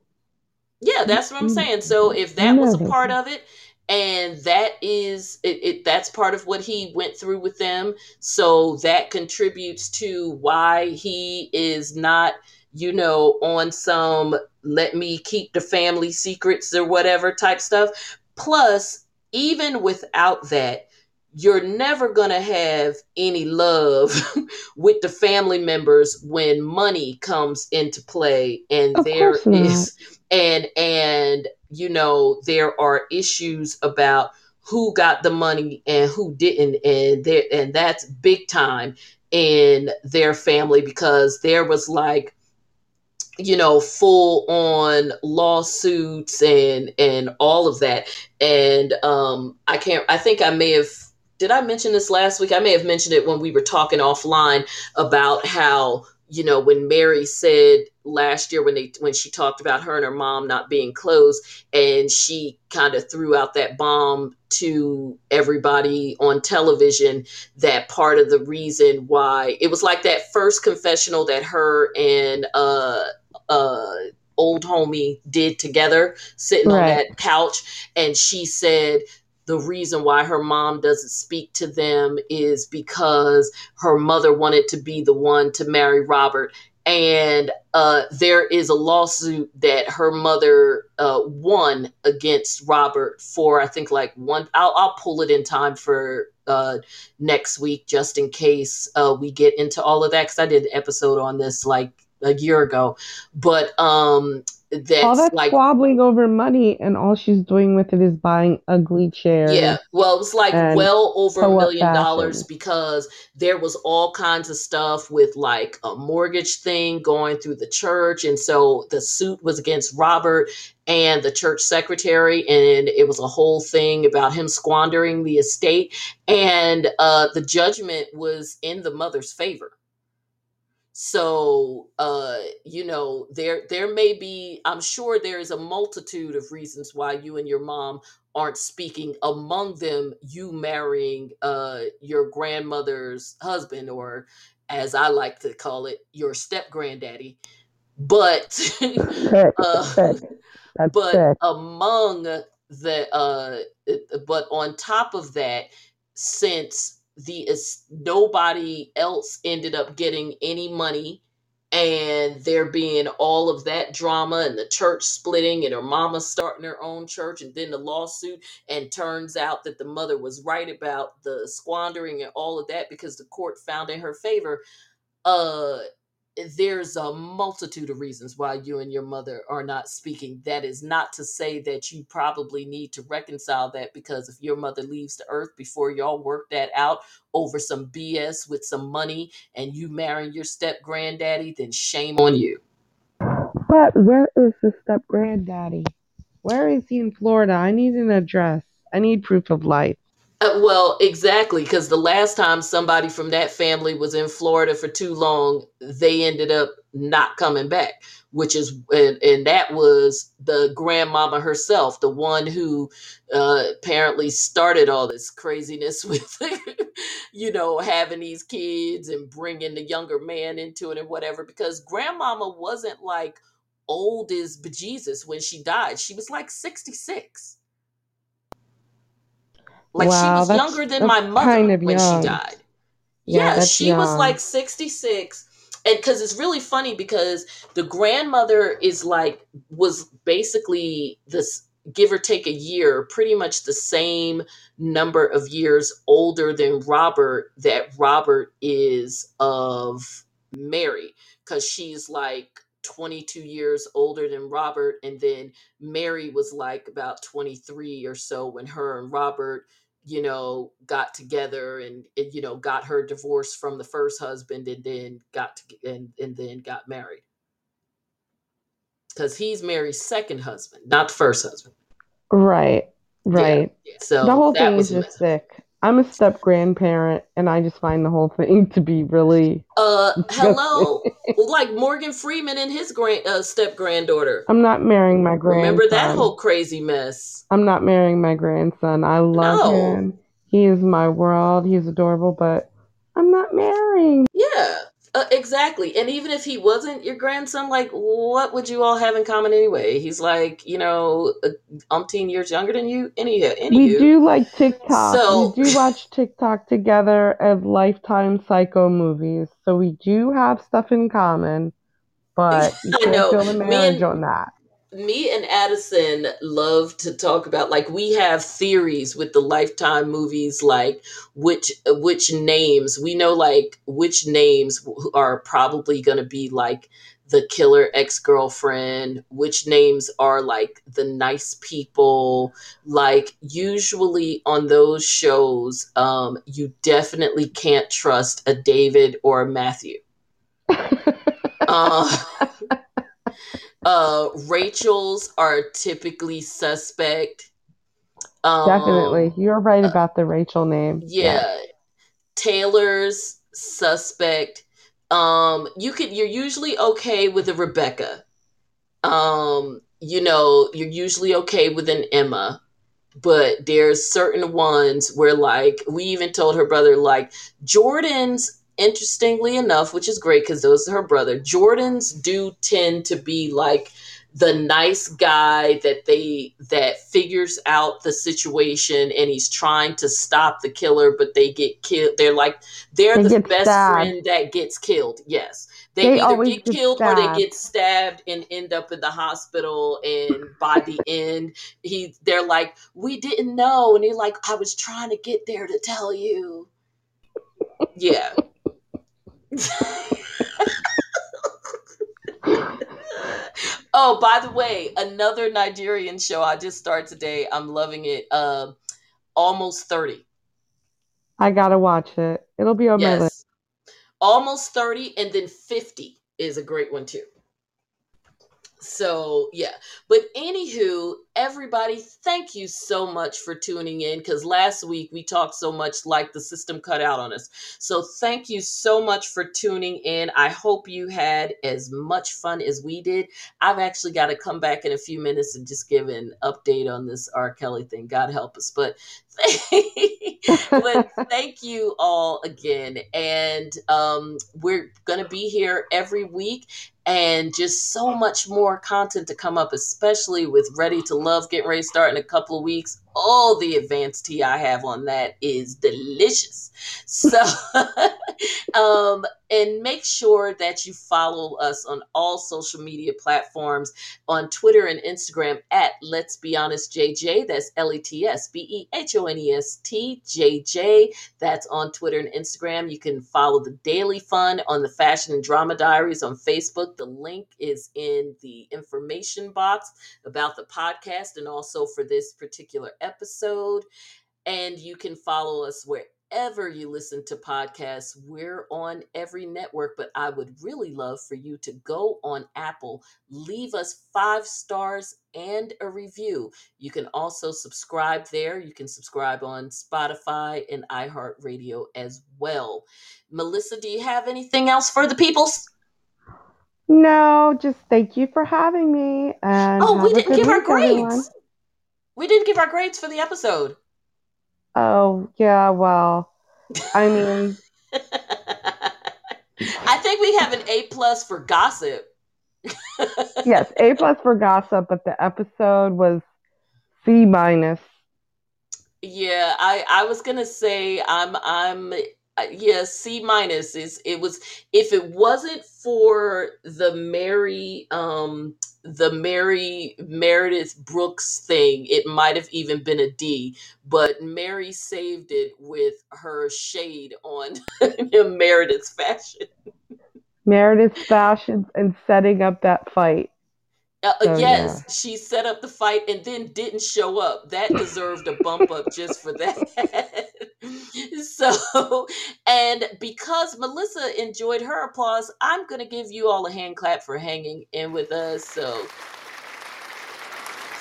A: yeah that's what i'm
B: mm-hmm.
A: saying. So if that was a part of it and that is it, it that's part of what he went through with them so that contributes to why he is not you know on some let me keep the family secrets or whatever type stuff. Plus even without that you're never going to have any love with the family members when money comes into play and
B: Of
A: there is and and you know there are issues about who got the money and who didn't and there and that's big time in their family because there was like you know full on lawsuits and and all of that. And um i can't i think i may have did i mention this last week? I may have mentioned it when we were talking offline about how you know when mary said last year when they when she talked about her and her mom not being close and she kind of threw out that bomb to everybody on television that part of the reason why it was like that first confessional that her and uh uh old homie did together sitting on that couch and she said the reason why her mom doesn't speak to them is because her mother wanted to be the one to marry Robert and uh, there is a lawsuit that her mother uh, won against Robert for I think like one. I'll, I'll pull it in time for uh, next week just in case uh, we get into all of that because I did an episode on this like a year ago, but um,
B: All
A: that's
B: that
A: like
B: squabbling over money and all she's doing with it is buying ugly chairs.
A: Yeah, well, it was like well over a million dollars because there was all kinds of stuff with like a mortgage thing going through the church. And so the suit was against Robert and the church secretary, and it was a whole thing about him squandering the estate. And uh, the judgment was in the mother's favor. So, uh, you know, there there may be, I'm sure there is a multitude of reasons why you and your mom aren't speaking. Among them, you marrying uh your grandmother's husband, or as I like to call it, your step granddaddy. But uh but among the uh but on top of that since the is nobody else ended up getting any money and there being all of that drama and the church splitting and her mama starting her own church and then the lawsuit and turns out that the mother was right about the squandering and all of that because the court found in her favor uh there's a multitude of reasons why you and your mother are not speaking. That is not to say that you probably need to reconcile that because if your mother leaves the earth before y'all work that out over some BS with some money and you marrying your step granddaddy, then shame on you.
B: But where is the step granddaddy? Where is he in Florida? I need an address. I need proof of life.
A: Uh, well, exactly, because the last time somebody from that family was in Florida for too long, they ended up not coming back, which is, and, and that was the grandmama herself, the one who uh, apparently started all this craziness with, you know, having these kids and bringing the younger man into it and whatever, because grandmama wasn't like old as bejesus when she died. She was like 66 like
B: wow,
A: she
B: was
A: younger than my mother
B: kind of
A: when
B: young.
A: she died.
B: Yeah,
A: yeah she
B: young.
A: was like 66 and because it's really funny because the grandmother is like was basically this give or take a year pretty much the same number of years older than robert that robert is of mary because she's like 22 years older than robert and then mary was like about 23 or so when her and robert you know, got together and, and you know, got her divorce from the first husband and then got to, and, and then got married. Because he's Mary's second husband, not the first husband.
B: Right. Right.
A: Yeah. So
B: the whole thing
A: was
B: is just sick. I'm a step grandparent, and I just find the whole thing to be really.
A: Uh, hello, like Morgan Freeman and his grand uh, step granddaughter.
B: I'm not marrying my grandson.
A: Remember that whole crazy mess?
B: I'm not marrying my grandson. I love
A: No.
B: him. He is my world. He's adorable, but I'm not marrying.
A: Uh, exactly. And even if he wasn't your grandson, like, what would you all have in common anyway? He's like, you know, uh, umpteen years younger than you. Any,
B: any.
A: We
B: do like TikTok.
A: So-
B: we do watch TikTok together as Lifetime Psycho movies. So we do have stuff in common, but you can't
A: know.
B: build a marriage
A: and-
B: on that.
A: Me and Addison love to talk about like we have theories with the lifetime movies like which which names we know like which names are probably going to be like the killer ex-girlfriend which names are like the nice people. Like usually on those shows um you definitely can't trust a David or a Matthew. Uh, uh, Rachel's are typically suspect. Um,
B: Definitely. You're right about the Rachel name.
A: Yeah. Taylor's suspect. Um, you could. You're usually okay with a Rebecca. Um, you know, you're usually okay with an Emma. But there's certain ones where, like, we even told her brother, like, Jordan's, interestingly enough, which is great because those are her brother, Jordan's do tend to be like the nice guy that they that figures out the situation and he's trying to stop the killer, but they get killed. They're like they're
B: They
A: the best
B: stabbed.
A: friend that gets killed. Yes. They,
B: They
A: either get
B: get
A: killed or they get stabbed and end up in the hospital and by the end he they're like we didn't know and he's like i was trying to get there to tell you yeah oh by the way another nigerian show i just started today. I'm loving it. Uh, almost 30
B: I gotta watch it. It'll be on my list.
A: almost 30 and then 50 is a great one too so yeah. But anywho everybody thank you so much for tuning in because last week we talked so much like the system cut out on us. So thank you so much for tuning in. I hope you had as much fun as we did. I've actually got to come back in a few minutes and just give an update on this r. Kelly thing. God help us. But but thank you all again. And um, we're going to be here every week and just so much more content to come up especially with ready to love getting ready to start in a couple of weeks all the advanced tea i have on that is delicious so um, and make sure that you follow us on all social media platforms on twitter and instagram at let's be honest jj that's l-e-t-s-b-e-h-o-n-e-s-t-j-j that's on Twitter and Instagram. You can follow the Daily Fun on the Fashion and Drama Diaries on Facebook. The link is in the information box about the podcast and also for this particular episode. And you can follow us wherever you listen to podcasts. We're on every network, but I would really love for you to go on Apple, leave us five stars and a review. You can also subscribe there. You can subscribe on Spotify and iHeartRadio as well. Melissa, do you have anything else for the peoples?
B: No, just thank you for having me. And
A: Oh, we didn't give our
B: week, everyone.
A: We didn't give our grades for the episode.
B: Oh, yeah, well, I mean,
A: I think we have an A plus for gossip.
B: yes, A plus for gossip, but the episode was C minus.
A: Yeah, I I was gonna say I'm I'm uh, yeah C minus is it was if it wasn't for the Mary um the Mary Meredith Brooks thing it might have even been a D but Mary saved it with her shade on Meredith's fashion
B: Meredith's fashions and setting up that fight.
A: Uh, uh,
B: So
A: yes,
B: yeah.
A: she set up the fight and then didn't show up. That deserved a bump up just for that. so, and because Melissa enjoyed her applause, I'm going to give you all a hand clap for hanging in with us. So,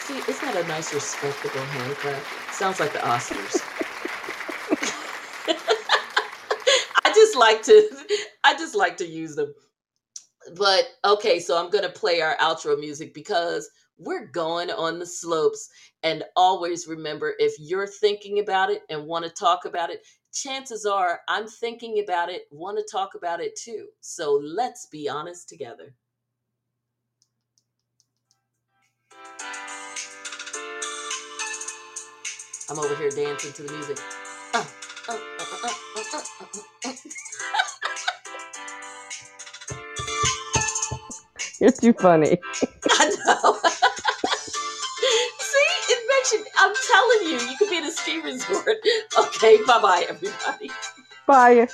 A: see, isn't that a nice, respectable hand clap? Sounds like the Oscars. I just like to, I just like to use them but okay, so I'm gonna play our outro music because we're going on the slopes. And always remember if you're thinking about it and want to talk about it, chances are I'm thinking about it, want to talk about it too. So let's be honest together. I'm over here dancing to the music. Uh, uh, uh,
B: You're too funny.
A: I know. See, it makes you. I'm telling you, you could be in a ski resort. Okay, bye bye, everybody.
B: Bye.